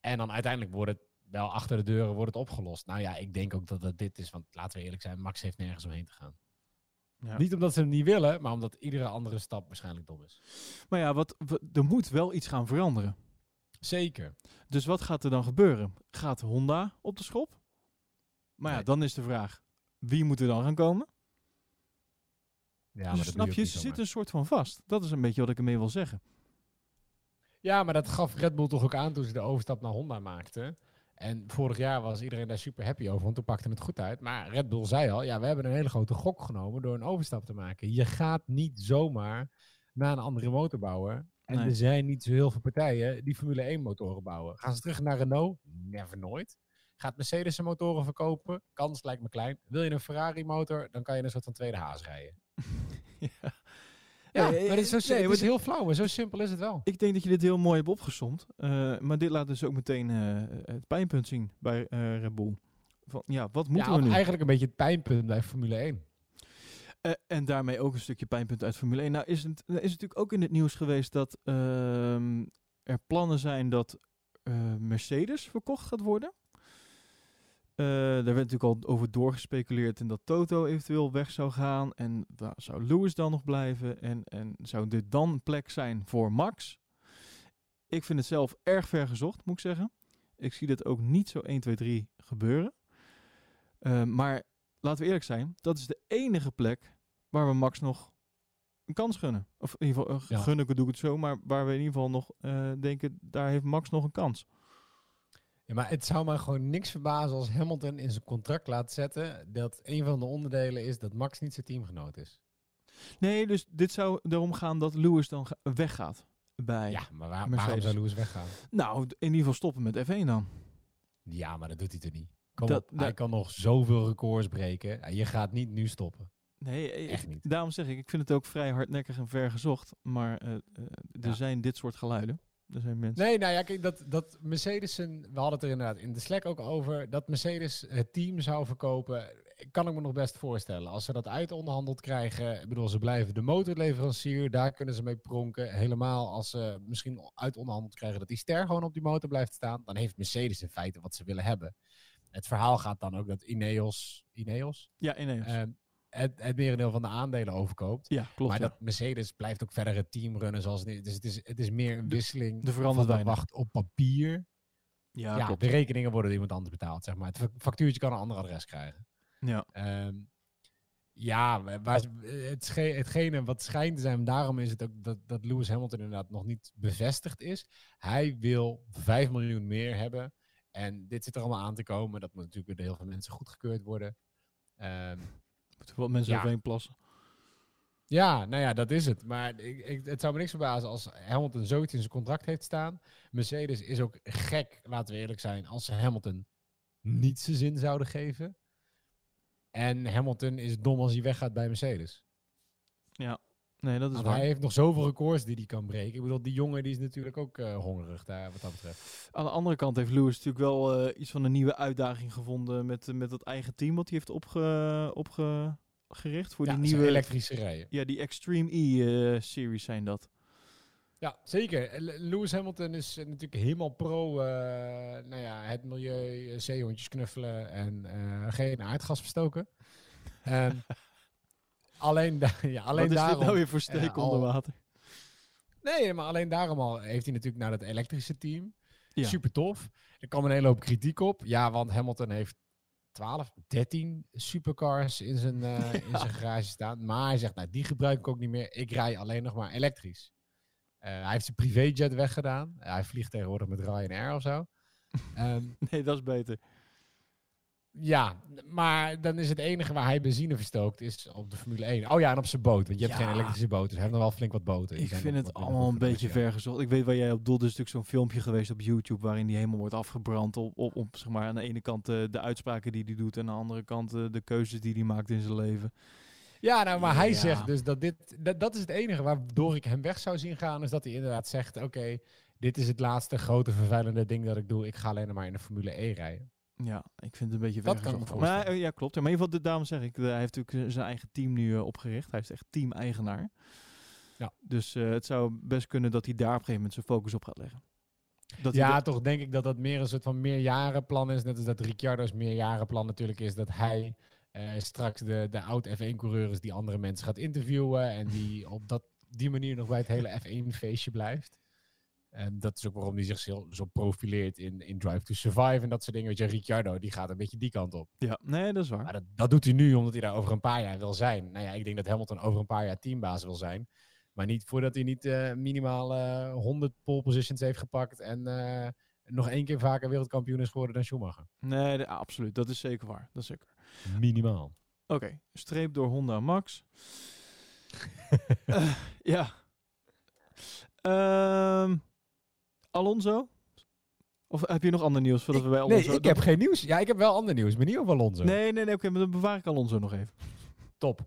En dan uiteindelijk wordt het wel achter de deuren wordt het opgelost. Nou ja, ik denk ook dat het dit is. Want laten we eerlijk zijn, Max heeft nergens omheen te gaan. Ja. Niet omdat ze hem niet willen, maar omdat iedere andere stap waarschijnlijk dom is. Maar ja, wat- er moet wel iets gaan veranderen. Zeker. Dus wat gaat er dan gebeuren? Gaat Honda op de schop? Maar ja, Nee. dan is de vraag, wie moet er dan gaan komen? Ja, Dus maar dat snap je, ze zitten een soort van vast. Dat is een beetje wat ik ermee wil zeggen. Ja, maar dat gaf Red Bull toch ook aan toen ze de overstap naar Honda maakten. En vorig jaar was iedereen daar super happy over, want toen pakte het goed uit. Maar Red Bull zei al, ja, we hebben een hele grote gok genomen door een overstap te maken. Je gaat niet zomaar naar een andere motor bouwen. En Nee. er zijn niet zo heel veel partijen die Formule 1 motoren bouwen. Gaan ze terug naar Renault? Never nooit. Gaat Mercedes zijn motoren verkopen? Kans lijkt me klein. Wil je een Ferrari motor, dan kan je een soort van tweede haas rijden. Ja, Nee, maar het is, zo, nee, het is heel flauw, maar zo simpel is het wel. Ik denk dat je dit heel mooi hebt opgesomd. Eh, maar dit laat dus ook meteen eh, het pijnpunt zien bij eh Red Bull. Van, ja, wat moeten ja, we nu? eigenlijk een beetje het pijnpunt bij Formule 1. Eh, en daarmee ook een stukje pijnpunt uit Formule 1. Nou is het, er is natuurlijk ook in het nieuws geweest dat ehm, er plannen zijn dat eh, Mercedes verkocht gaat worden. Eh, daar werd natuurlijk al over doorgespeculeerd en dat Toto eventueel weg zou gaan. En waar zou Lewis dan nog blijven? En, en zou dit dan een plek zijn voor Max? Ik vind het zelf erg ver gezocht, moet ik zeggen. Ik zie dat ook niet zo 1, 2, 3 gebeuren. Eh, maar laten we eerlijk zijn, dat is de enige plek waar we Max nog een kans gunnen. Of in ieder geval, eh, Ja. gunnen doe ik het zo, maar waar we in ieder geval nog eh, denken, daar heeft Max nog een kans. Ja, maar het zou me gewoon niks verbazen als Hamilton in zijn contract laat zetten dat een van de onderdelen is dat Max niet zijn teamgenoot is. Nee, dus dit zou erom gaan dat Lewis dan ga- weggaat bij Ja, maar waar- waarom zou Lewis weggaan? Nou, in ieder geval stoppen met F1 dan. Ja, maar dat doet hij toch niet. Kom Dat- op, hij kan nog zoveel records breken. Je gaat niet nu stoppen. Nee, Echt niet. daarom zeg ik, ik vind het ook vrij hardnekkig en ver gezocht. Maar eh, eh, er Ja. zijn dit soort geluiden. Er zijn mensen. Nee, nou ja, kijk, dat, dat Mercedes, we hadden het er inderdaad in de Slack ook over, dat Mercedes het team zou verkopen, kan ik me nog best voorstellen. Als ze dat uitonderhandeld krijgen, ik bedoel, ze blijven de motorleverancier, daar kunnen ze mee pronken. Helemaal als ze misschien uitonderhandeld krijgen dat die ster gewoon op die motor blijft staan, dan heeft Mercedes in feite wat ze willen hebben. Het verhaal gaat dan ook dat Ineos, Ineos? Ja, Ineos. Ehm, het, het merendeel van de aandelen overkoopt. Ja, klopt, Maar ja. dat Mercedes blijft ook verder het team runnen zoals het is. Dus het is, het is meer een wisseling verandert van wacht op papier. Ja, Ja, klopt. de rekeningen worden door iemand anders betaald, zeg maar. Het fa- factuurtje kan een ander adres krijgen. Ja. Ehm, ja, wa- waar, het hetgene wat schijnt te zijn, daarom is het ook dat, dat Lewis Hamilton inderdaad nog niet bevestigd is. Hij wil 5 miljoen meer hebben. En dit zit er allemaal aan te komen. Dat moet natuurlijk door heel veel mensen goedgekeurd worden. Ehm, wat mensen ja. overheen plassen. ja, nou ja, dat is het. Maar ik, ik, het zou me niks verbazen als Hamilton zoiets in zijn contract heeft staan. Mercedes is ook gek, laten we eerlijk zijn, als ze Hamilton niet zijn zin zouden geven. En Hamilton is dom als hij weggaat bij Mercedes. Ja, nee, dat is Want waar. hij heeft nog zoveel records die hij kan breken. Ik bedoel, die jongen die is natuurlijk ook eh, hongerig daar, wat dat betreft. Aan de andere kant heeft Lewis natuurlijk wel eh, iets van een nieuwe uitdaging gevonden met, eh, met dat eigen team wat hij heeft opge, opgericht voor Ja, die nieuwe elektrische rijden. Ja, die Extreme E-series zijn dat. Ja, zeker. Le- Lewis Hamilton is natuurlijk helemaal pro eh, nou ja, het milieu, eh, zeehondjes knuffelen en geen aardgas verstoken. Ehm, alleen, da ja, alleen Wat is dit daarom, nou weer voor eh, steek onder water? Nee, maar alleen daarom al heeft hij natuurlijk naar het elektrische team. Ja. Super tof. Er kwam een hele hoop kritiek op. Ja, want Hamilton heeft 12, 13 supercars in zijn, eh, in zijn garage staan. Maar hij zegt, nou, die gebruik ik ook niet meer. Ik rij alleen nog maar elektrisch. Eh, hij heeft zijn privéjet weggedaan. hij vliegt tegenwoordig met Ryanair of zo. Ehm, Nee, dat is beter. Ja, maar dan is het enige waar hij benzine verstookt is op de Formule 1. Oh ja, en op zijn boot. Want je hebt Ja. geen elektrische boot. Dus hij heeft nog wel flink wat boten. Ik vind het allemaal een beetje geproduceerd. ver gezocht. Ik weet waar jij op doelt. Er is natuurlijk zo'n filmpje geweest op YouTube waarin die helemaal wordt afgebrand op, op, op zeg maar, aan de ene kant eh, de uitspraken die hij doet en aan de andere kant eh, de keuzes die hij maakt in zijn leven. Ja, nou, maar hij Ja. zegt dus dat dit... Dat, dat is het enige waardoor ik hem weg zou zien gaan. Is dat hij inderdaad zegt... Oké, dit is het laatste grote vervuilende ding dat ik doe. Ik ga alleen maar in de Formule 1 rijden. Ja, ik vind het een beetje Dat ver kan me. Maar eh, ja, klopt. Maar in ieder geval, de- daarom zeg ik, eh, hij heeft natuurlijk eh, zijn eigen team nu opgericht. Hij is echt team-eigenaar. Ja. Dus eh, het zou best kunnen dat hij daar op een gegeven moment zijn focus op gaat leggen. Dat ja, toch denk ik dat dat meer een soort van meerjarenplan is. Net als dat Ricciardo's meerjarenplan natuurlijk is. Dat hij eh, straks de, de oud-F1-coureur is die andere mensen gaat interviewen. En die op dat, die manier nog bij het hele F1-feestje blijft. En dat is ook waarom hij zich zo, zo profileert in, in Drive to Survive en dat soort dingen. Weet je, Ricciardo, die gaat een beetje die kant op. Ja, nee, dat is waar. Maar dat, dat doet hij nu omdat hij daar over een paar jaar wil zijn. Nou ja, ik denk dat Hamilton over een paar jaar teambaas wil zijn. Maar niet voordat hij niet eh, minimaal eh 100 pole positions heeft gepakt en eh, nog één keer vaker wereldkampioen is geworden dan Schumacher. Nee, de- absoluut. Dat is zeker waar. Dat is zeker. Minimaal. Oké, streep door Honda Max. Ja. Ehm, Alonso? Of heb je nog ander nieuws voordat we bij Alonso... Nee, ik heb geen nieuws. Ja, ik heb wel ander nieuws, maar niet over Alonso. Nee, nee, nee, oké, maar dan bewaar ik Alonso nog even. Top.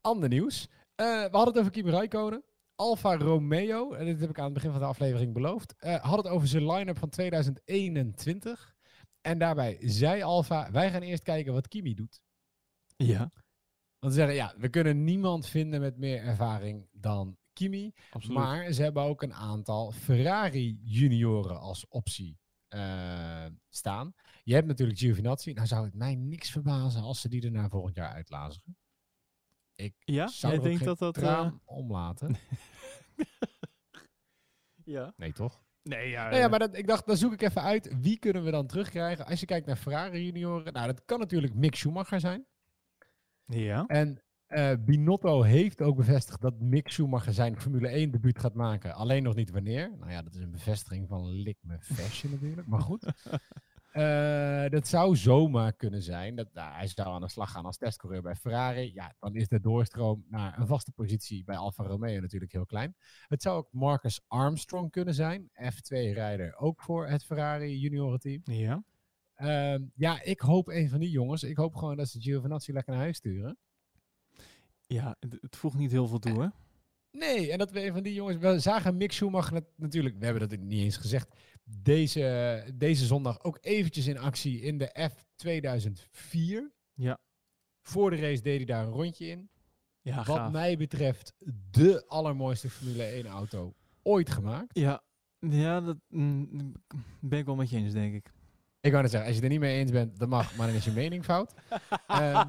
Ander nieuws. Eh, we hadden het over Kimi Räikkönen. Alfa Romeo, en dit heb ik aan het begin van de aflevering beloofd, eh, had het over zijn line-up van 2021. En daarbij zei Alfa, wij gaan eerst kijken wat Kimi doet. Ja. Want ze zeggen, ja, we kunnen niemand vinden met meer ervaring dan Kimi. Absoluut. Maar ze hebben ook een aantal Ferrari junioren als optie eh, staan. Je hebt natuurlijk Giovinazzi. Nou zou het mij niks verbazen als ze die er na volgend jaar uitlazen. Ik Ja? zou Jij er dat dat, traan eh, omlaten. Ja. Nee, toch? Nee, ja. Nou ja, eh, maar dat, ik dacht, dan zoek ik even uit. Wie kunnen we dan terugkrijgen? Als je kijkt naar Ferrari junioren. Nou, dat kan natuurlijk Mick Schumacher zijn. Ja. En eh, Binotto heeft ook bevestigd dat Mick Schumacher zijn Formule 1 debuut gaat maken. Alleen nog niet wanneer. Nou ja, dat is een bevestiging van lik me fashion natuurlijk. Maar goed. Eh, dat zou zomaar kunnen zijn. Dat, nou, hij zou aan de slag gaan als testcoureur bij Ferrari. Ja, dan is de doorstroom naar een vaste positie bij Alfa Romeo natuurlijk heel klein. Het zou ook Marcus Armstrong kunnen zijn. F2-rijder ook voor het Ferrari juniorenteam. Ja. Ehm, ja, ik hoop een van die jongens. Ik hoop gewoon dat ze Giovinazzi lekker naar huis sturen. Ja, het, het voegt niet heel veel toe, hè? Nee, en dat we een van die jongens... We zagen Mick Schumacher nat- natuurlijk... We hebben dat niet eens gezegd. Deze, deze zondag ook eventjes in actie in de F 2004. Ja. Voor de race deed hij daar een rondje in. Ja, Wat gaaf. mij betreft de allermooiste Formule 1 auto ooit gemaakt. Ja, ja dat mm, ben ik wel met je eens, denk ik. Ik wou net zeggen, als je het er niet mee eens bent, dat mag, maar dan is je mening fout. Ehm,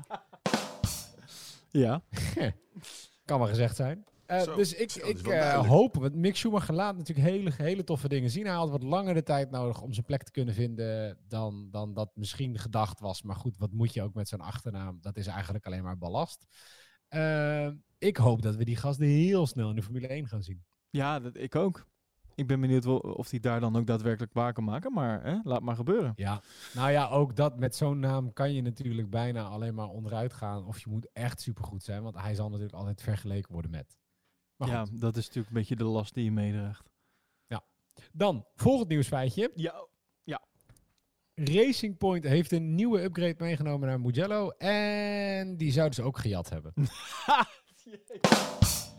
ja. kan maar gezegd zijn. Eh, Zo, dus ik, zo, ik eh, hoop, want Mick Schumacher laat natuurlijk hele, hele toffe dingen zien. Hij had wat langer de tijd nodig om zijn plek te kunnen vinden dan, dan dat misschien gedacht was. Maar goed, wat moet je ook met zo'n achternaam? Dat is eigenlijk alleen maar ballast. Eh, ik hoop dat we die gasten heel snel in de Formule 1 gaan zien. Ja, dat, ik ook. Ik ben benieuwd wel of hij daar dan ook daadwerkelijk waar kan maken. Maar hè, laat maar gebeuren. Ja, nou ja, ook dat met zo'n naam kan je natuurlijk bijna alleen maar onderuit gaan. Of je moet echt supergoed zijn, want hij zal natuurlijk altijd vergeleken worden met. Maar ja, goed. dat is natuurlijk een beetje de last die je meedraagt. Dan, volgend nieuwsfeitje. Ja. ja. Racing Point heeft een nieuwe upgrade meegenomen naar Mugello. En die zouden ze ook gejat hebben.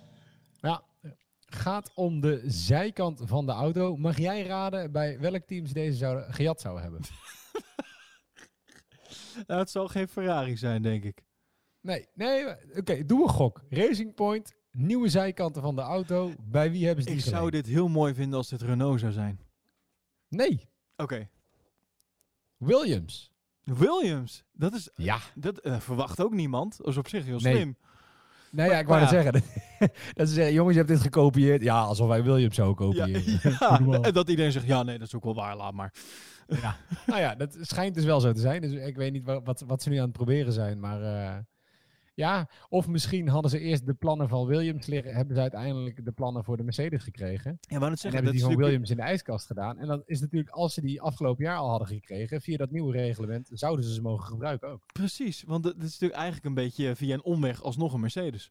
ja, gaat om de zijkant van de auto. Mag jij raden bij welk team ze deze zouden, gejat zouden hebben? Nou, het zal geen Ferrari zijn, denk ik. Nee, nee, oké, doe een gok. Racing Point, nieuwe zijkanten van de auto. Bij wie hebben ze die Ik zou dit heel mooi vinden als dit Renault zou zijn. Nee, Oké. Williams. Williams. Dat is... Ja. Dat eh, verwacht ook niemand. Dat is op zich heel Nee. slim. Nee, ja, Maar- ik wou ja. zeggen. dat ze zeggen, jongens, je hebt dit gekopieerd. Ja, alsof wij Williams zouden Ja, kopiëren. ja, en dat iedereen zegt, ja, nee, dat is ook wel waar, laat maar. Ja. nou ja, dat schijnt dus wel zo te zijn. Dus ik weet niet wa- wat, wat ze nu aan het proberen zijn. Maar eh, ja, of misschien hadden ze eerst de plannen van Williams liggen. Hebben ze uiteindelijk de plannen voor de Mercedes gekregen. Ja, net En zeggen, hebben dat die van natuurlijk- Williams in de ijskast gedaan. En dan is natuurlijk, als ze die afgelopen jaar al hadden gekregen, via dat nieuwe reglement, zouden ze ze mogen gebruiken ook. Precies, want dat dat is natuurlijk eigenlijk een beetje via een omweg alsnog een Mercedes.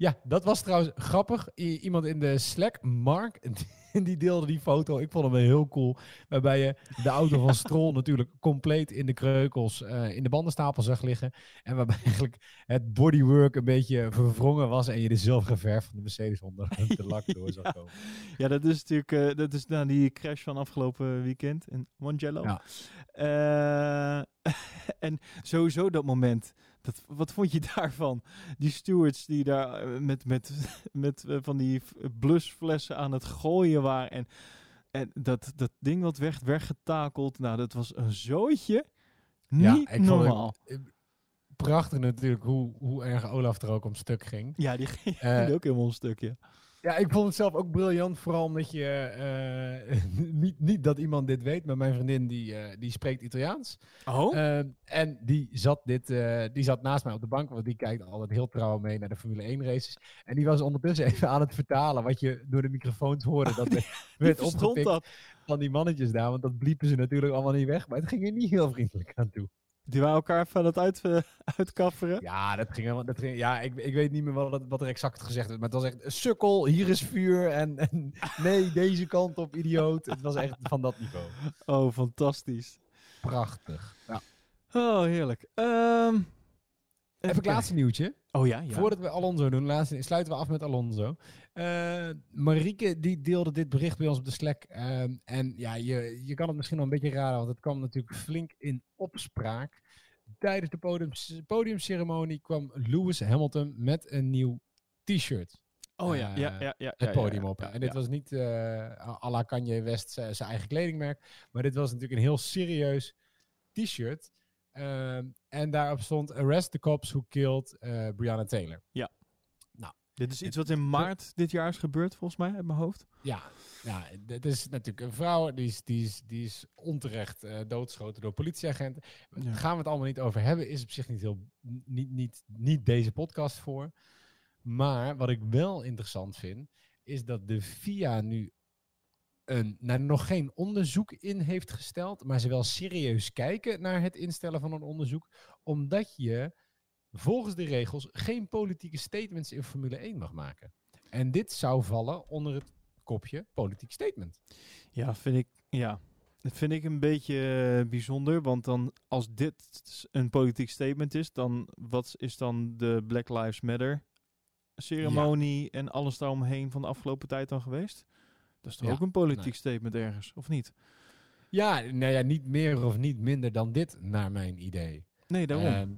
Ja. Dat was trouwens grappig. I- iemand in de Slack, Mark, die deelde die foto. Ik vond hem heel cool. Waarbij je de auto van Stroll natuurlijk compleet in de kreukels eh, in de bandenstapel zag liggen. En waarbij eigenlijk het bodywork een beetje verwrongen was. En je de zilververf van de Mercedes onder de lak door zag komen. Ja, dat is natuurlijk eh, dat is na die crash van afgelopen weekend in Mongello. Ja. Eh, en sowieso dat moment. Dat, wat vond je daarvan? Die stewards die daar eh, met, met, met eh, van die blusflessen aan het gooien waren. En, en dat, dat ding wat werd weggetakeld. Nou, dat was een zooitje. Niet ik vond het normaal. Prachtig natuurlijk hoe, hoe erg Olaf er ook om stuk ging. Ja, die ging Eh, ook helemaal een stukje. Ja, ik vond het zelf ook briljant. Vooral omdat je. eh, niet, niet dat iemand dit weet, maar mijn vriendin die, eh, die spreekt Italiaans. Oh? Eh, en die zat, dit, die zat naast mij op de bank, want die kijkt altijd heel trouw mee naar de Formule 1 races. En die was ondertussen even aan het vertalen wat je door de microfoons hoorde. dat werd, werd opgepikt dat. van die mannetjes daar, want dat bliepen ze natuurlijk allemaal niet weg. Maar het ging er niet heel vriendelijk aan toe. Die waren elkaar van het uit, eh, uitkafferen. Ja, dat ging, helemaal- dat ging, ja ik, ik weet niet meer wat, wat er exact gezegd werd. Maar het was echt sukkel, hier is vuur. En, en nee, deze kant op, idioot. Het was echt van dat niveau. Oh, fantastisch. Prachtig. Ja. Oh, heerlijk. Ehm Even een kijken. laatste nieuwtje. Oh ja, ja. Voordat we Alonso doen, laatste, sluiten we af met Alonso. Eh Marieke die deelde dit bericht bij ons op de Slack. Ehm, en ja, je, je kan het misschien wel een beetje raden, want het kwam natuurlijk flink in opspraak. Tijdens de podiumceremonie kwam Lewis Hamilton met een nieuw t-shirt. Oh ja, eh, ja, ja, ja, Het podium op. en dit was niet à la Kanye West zijn eigen kledingmerk. Maar dit was natuurlijk een heel serieus t-shirt. Ehm, en daarop stond Arrest the cops who killed eh, Breonna Taylor. Ja. Dit is iets wat in maart dit jaar is gebeurd, volgens mij, uit mijn hoofd. Ja, ja, dit is natuurlijk een vrouw die is, die is, die is onterecht eh, doodgeschoten door politieagenten. Ja. Gaan we het allemaal niet over hebben, is op zich niet, heel, niet, niet, niet deze podcast voor. Maar wat ik wel interessant vind, is dat de FIA nu een, nou, nog geen onderzoek in heeft gesteld, maar ze wel serieus kijken naar het instellen van een onderzoek, omdat je volgens de regels geen politieke statements in Formule 1 mag maken. En dit zou vallen onder het kopje politiek statement. Ja, vind ik, ja. Dat vind ik een beetje eh, bijzonder, want dan als dit een politiek statement is, dan wat is dan de Black Lives Matter ceremonie en alles daaromheen van de afgelopen tijd dan geweest? Dat is toch Ja, ook een politiek nee. statement ergens, of niet? Ja, nou ja, niet meer of niet minder dan dit, naar mijn idee. Nee, daarom. Ehm,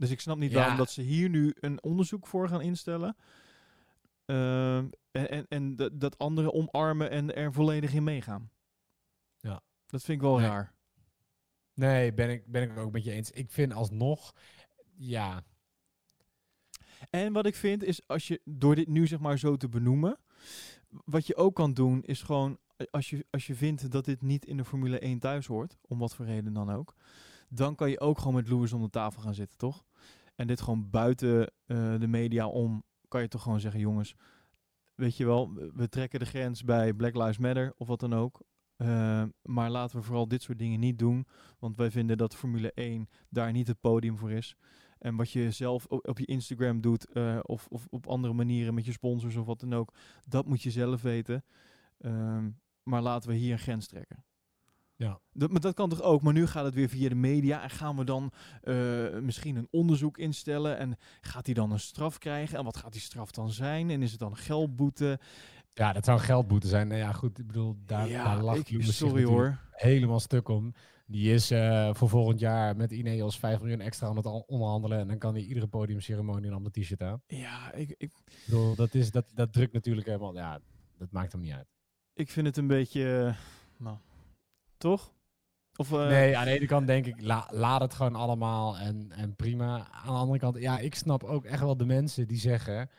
dus ik snap niet ja. waarom dat ze hier nu een onderzoek voor gaan instellen. Ehm, en en, en dat, dat anderen omarmen en er volledig in meegaan. Ja. Dat vind ik wel Nee. raar. nee, ben ik, ben ik ook met je eens. Ik vind alsnog, ja, En wat ik vind is, als je door dit nu zeg maar zo te benoemen, wat je ook kan doen is gewoon, als je, als je vindt dat dit niet in de Formule 1 thuis hoort, om wat voor reden dan ook, dan kan je ook gewoon met Lewis om de tafel gaan zitten, toch? En dit gewoon buiten eh, de media om, kan je toch gewoon zeggen, jongens, weet je wel, we- trekken de grens bij Black Lives Matter of wat dan ook. Eh, maar laten we vooral dit soort dingen niet doen. Want wij vinden dat Formule 1 daar niet het podium voor is. En wat je zelf op, op je Instagram doet, eh, of, of op andere manieren met je sponsors of wat dan ook, dat moet je zelf weten. Ehm, maar laten we hier een grens trekken. Ja. Dat, maar dat kan toch ook, maar nu gaat het weer via de media. En gaan we dan eh, misschien een onderzoek instellen? En gaat hij dan een straf krijgen? En wat gaat die straf dan zijn? En is het dan geldboete? ja, dat zou een geldboete zijn. Nou ja, goed, ik bedoel, daar, Ja, daar lacht ik- sorry, hoor. helemaal stuk om. Die is eh, voor volgend jaar met Ineos 5 miljoen extra aan het onderhandelen. En dan kan hij iedere podiumceremonie een ander t-shirt aan. Ja, ik, ik, Ik bedoel, dat, is, dat, dat drukt natuurlijk helemaal, ja, dat maakt hem niet uit. ik vind het een beetje... eh, nou, toch? Of, eh, nee, aan de ene kant denk ik, la, laat het gewoon allemaal en, en prima. Aan de andere kant, ja, ik snap ook echt wel de mensen die zeggen...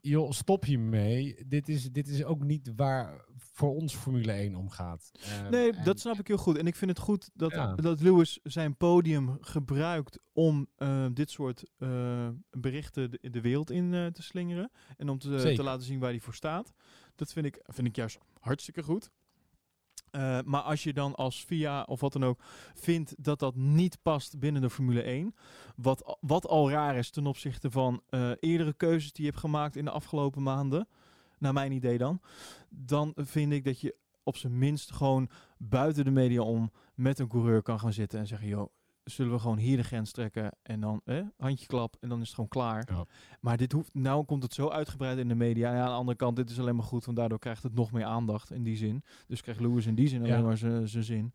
joh, stop hiermee. Dit is, dit is ook niet waar voor ons Formule 1 om gaat. Ehm, Nee, en- dat snap ik heel goed. En ik vind het goed dat, Ja. dat Lewis zijn podium gebruikt om eh, dit soort eh, berichten de, de wereld in eh, te slingeren. En om te, te laten zien waar hij voor staat. Dat vind ik, vind ik juist hartstikke goed. Eh, maar als je dan als VIA of wat dan ook vindt dat dat niet past binnen de Formule 1, wat, wat al raar is ten opzichte van eh, eerdere keuzes die je hebt gemaakt in de afgelopen maanden, naar mijn idee dan, dan vind ik dat je op zijn minst gewoon buiten de media om met een coureur kan gaan zitten en zeggen, joh, zullen we gewoon hier de grens trekken en dan eh, handje klap en dan is het gewoon klaar. Ja. Maar dit hoeft, nou komt het zo uitgebreid in de media. Ja, aan de andere kant, dit is alleen maar goed, want daardoor krijgt het nog meer aandacht in die zin. Dus krijgt Lewis in die zin Ja. alleen maar zijn zijn zin.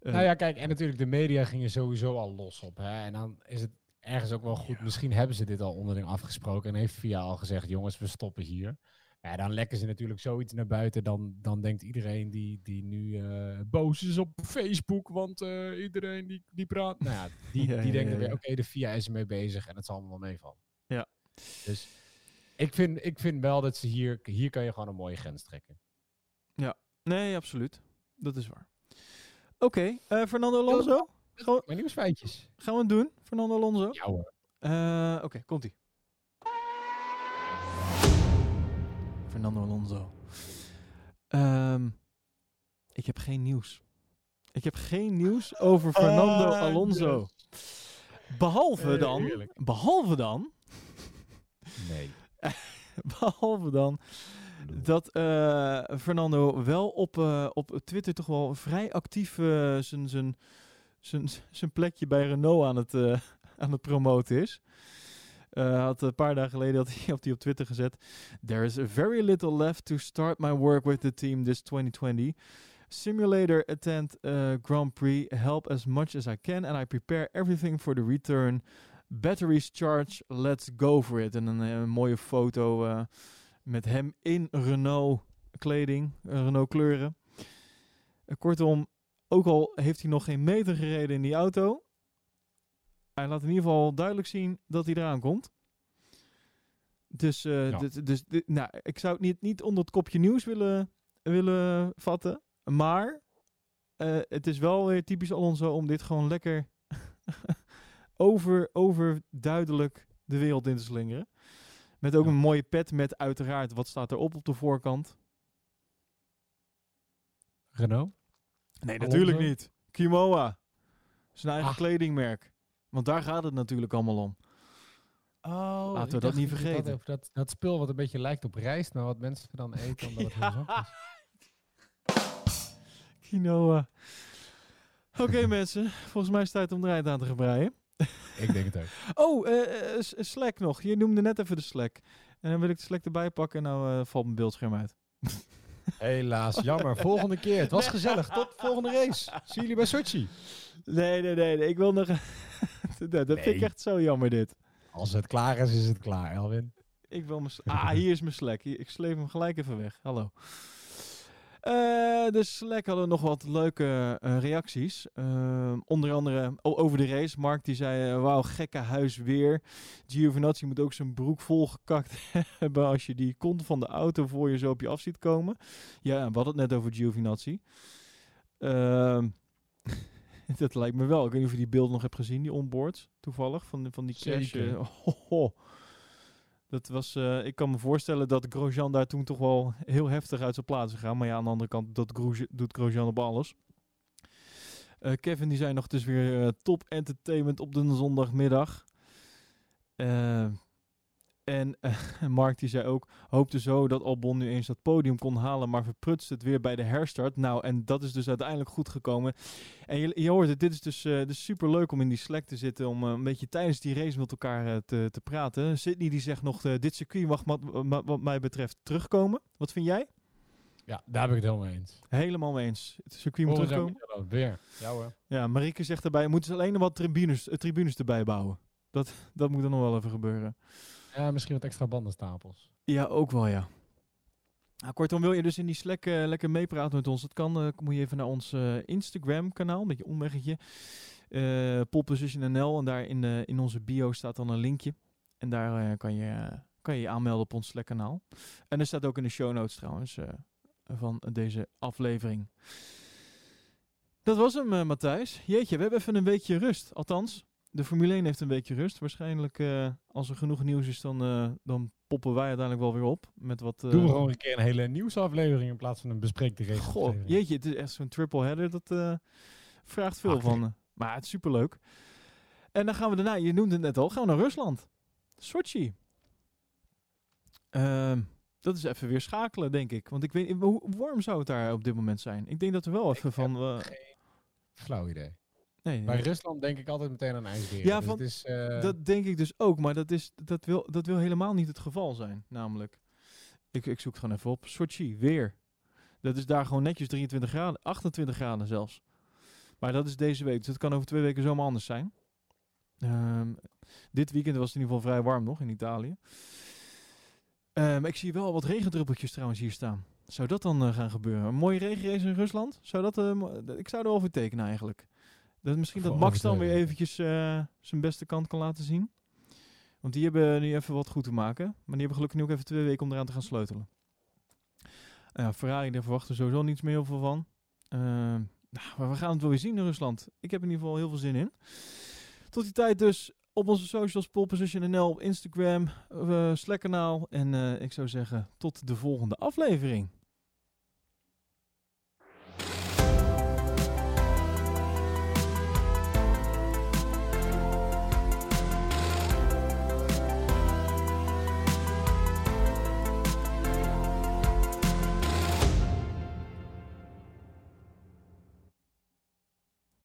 Eh, Nou ja, kijk, en natuurlijk de media gingen sowieso al los op. Hè? En dan is het ergens ook wel goed. Misschien hebben ze dit al onderling afgesproken en heeft VIA al gezegd, jongens, we stoppen hier. Ja, dan lekken ze natuurlijk zoiets naar buiten. Dan, dan denkt iedereen die, die nu eh, boos is op Facebook, want eh, iedereen die, die praat. Nou ja, die, Ja, die ja, denken ja, weer, oké, de VIA is ermee bezig en het zal allemaal meevallen. Ja. Dus Ik vind, ik vind wel dat ze hier... Hier kan je gewoon een mooie grens trekken. Ja, nee, absoluut. Dat is waar. Oké, eh, Fernando Alonso. Gaan we, Mijn nieuwsfeitjes. gaan we het doen, Fernando Alonso? Ja hoor. Eh, Oké, komt-ie. Fernando Alonso. Ehm, ik heb geen nieuws. Ik heb geen nieuws over Fernando Ah, Alonso. Behalve Eh, dan... Behalve dan... Nee. Behalve dan dat eh, Fernando wel op, eh, op Twitter toch wel vrij actief eh, zijn zijn zijn zijn plekje bij Renault aan het, aan het promoten is. Hij had een paar dagen geleden had hij, hij op Twitter gezet. There is very little left to start my work with the team this 2020. Simulator attend uh, Grand Prix. Help as much as I can and I prepare everything for the return. Batteries charge. Let's go for it. En een, eh, een mooie foto met hem in Renault kleding, Renault kleuren. Kortom, ook al heeft hij nog geen meter gereden in die auto, hij laat in ieder geval duidelijk zien dat hij eraan komt. Dus, eh, Ja. dit- dus dit- nou, ik zou het niet, niet onder het kopje nieuws willen, willen vatten. Maar eh, het is wel weer typisch Alonso om dit gewoon lekker over, overduidelijk de wereld in te slingeren. Met ook een mooie pet met uiteraard, wat staat erop op de voorkant? Renault? Nee, Alonso? natuurlijk niet. Kimoa. Zijn eigen Ah. kledingmerk. Want daar gaat het natuurlijk allemaal om. Oh, Laten we dat niet dat vergeten. over Dat, dat spul wat een beetje lijkt op rijst, maar wat mensen dan eten omdat het heel zacht is. Quinoa. Oké mensen, volgens mij is het tijd om de rijdt aan te gaan breien. Ik denk het ook. Oh, S- Slack nog. Je noemde net even de Slack. En dan wil ik de Slack erbij pakken en nou valt mijn beeldscherm uit. Helaas, jammer. Volgende keer. Het was gezellig. Tot volgende race. Zie jullie bij Sochi. Nee, nee, nee. nee. Ik wil nog... dat dat vind ik echt zo jammer dit. Als het klaar is, is het klaar, Elwin. Ik wil mijn... Ah, hier is mijn Slack. Hier- Ik sleep hem gelijk even weg. Hallo. Eh, de Slack hadden nog wat leuke eh, reacties. Ehm, onder andere o- over de race. Mark die zei, eh, wauw, gekke huis weer. Giovinazzi moet ook zijn broek volgekakt hebben als je die kont van de auto voor je zo op je af ziet komen. Ja, we hadden het net over Giovinazzi. Dat lijkt me wel. Ik weet niet of je die beelden nog hebt gezien, die onboards, toevallig, van, van die crash. Dat was, eh, ik kan me voorstellen dat Grosjean daar toen toch wel heel heftig uit zijn plaats gegaan. Maar ja, aan de andere kant dat Grosje- doet Grosjean op alles. Eh, Kevin die zei nog, het is weer eh, top entertainment op de zondagmiddag. Eh, en eh, Mark die zei ook, hoopte zo dat Albon nu eens dat podium kon halen, maar verprutst het weer bij de herstart. Nou, en dat is dus uiteindelijk goed gekomen. En je, je hoort het, dit is dus, eh dus super leuk om in die Slack te zitten, om eh, een beetje tijdens die race met elkaar eh, te, te praten. Sydney die zegt nog, eh, dit circuit mag wat, wat, wat mij betreft terugkomen. Wat vind jij? Ja, daar ben ik het helemaal mee eens. Helemaal mee eens. Het circuit moet terugkomen. Weer. Ja hoor. Ja, Marieke zegt daarbij, moeten ze alleen nog wat tribunes, eh, tribunes erbij bouwen. Dat, dat moet er nog wel even gebeuren. Ja, misschien wat extra bandenstapels. Ja, ook wel ja. Nou, kortom, wil je dus in die Slack eh, lekker meepraten met ons? Dat kan, eh, moet je even naar ons eh, Instagram kanaal, een beetje omweggetje. eh Pole Position NL en daar in, in onze bio staat dan een linkje. En daar kan, je, kan je je aanmelden op ons Slack kanaal. En er staat ook in de show notes trouwens eh, van deze aflevering. Dat was hem, eh, Matthijs. Jeetje, we hebben even een weekje rust. Althans, de Formule 1 heeft een weekje rust. Waarschijnlijk, eh, als er genoeg nieuws is, dan, eh, dan poppen wij uiteindelijk wel weer op. Met wat, eh, Doen we gewoon een keer een hele nieuwsaflevering in plaats van een race. Goh, jeetje, het is echt zo'n triple header. Dat vraagt veel Ach, van. maar het is superleuk. En dan gaan we daarna, je noemde het net al, gaan we naar Rusland. Sochi. Ehm, dat is even weer schakelen, denk ik. Want ik weet hoe warm zou het daar op dit moment zijn? Ik denk dat we wel even van... eh, Flauw idee. Nee, Bij. Rusland denk ik altijd meteen aan ijsberen. Ja, dus van, is, eh, dat denk ik dus ook. Maar dat, is, dat, wil, dat wil helemaal niet het geval zijn, namelijk. Ik, ik zoek het gewoon even op. Sochi, weer. Dat is daar gewoon netjes 23 graden, 28 graden zelfs. Maar dat is deze week, dus het kan over twee weken zomaar anders zijn. Ehm, dit weekend was het in ieder geval vrij warm nog in Italië. Ehm, ik zie wel wat regendruppeltjes trouwens hier staan. Zou dat dan eh, gaan gebeuren? Een mooie regenrace in Rusland? Zou dat, eh, ik zou er wel voor tekenen eigenlijk. Dat misschien dat Max dan weer eventjes eh, zijn beste kant kan laten zien. Want die hebben nu even wat goed te maken. Maar die hebben gelukkig nu ook even twee weken om eraan te gaan sleutelen. Uh, Ferrari, daar verwachten we sowieso niets meer heel veel van. Uh, nou, maar we gaan het wel weer zien in Rusland. Ik heb in ieder geval heel veel zin in. Tot die tijd dus op onze socials, Pole Position NL, op Instagram, uh, Slack kanaal. En ik zou zeggen, tot de volgende aflevering.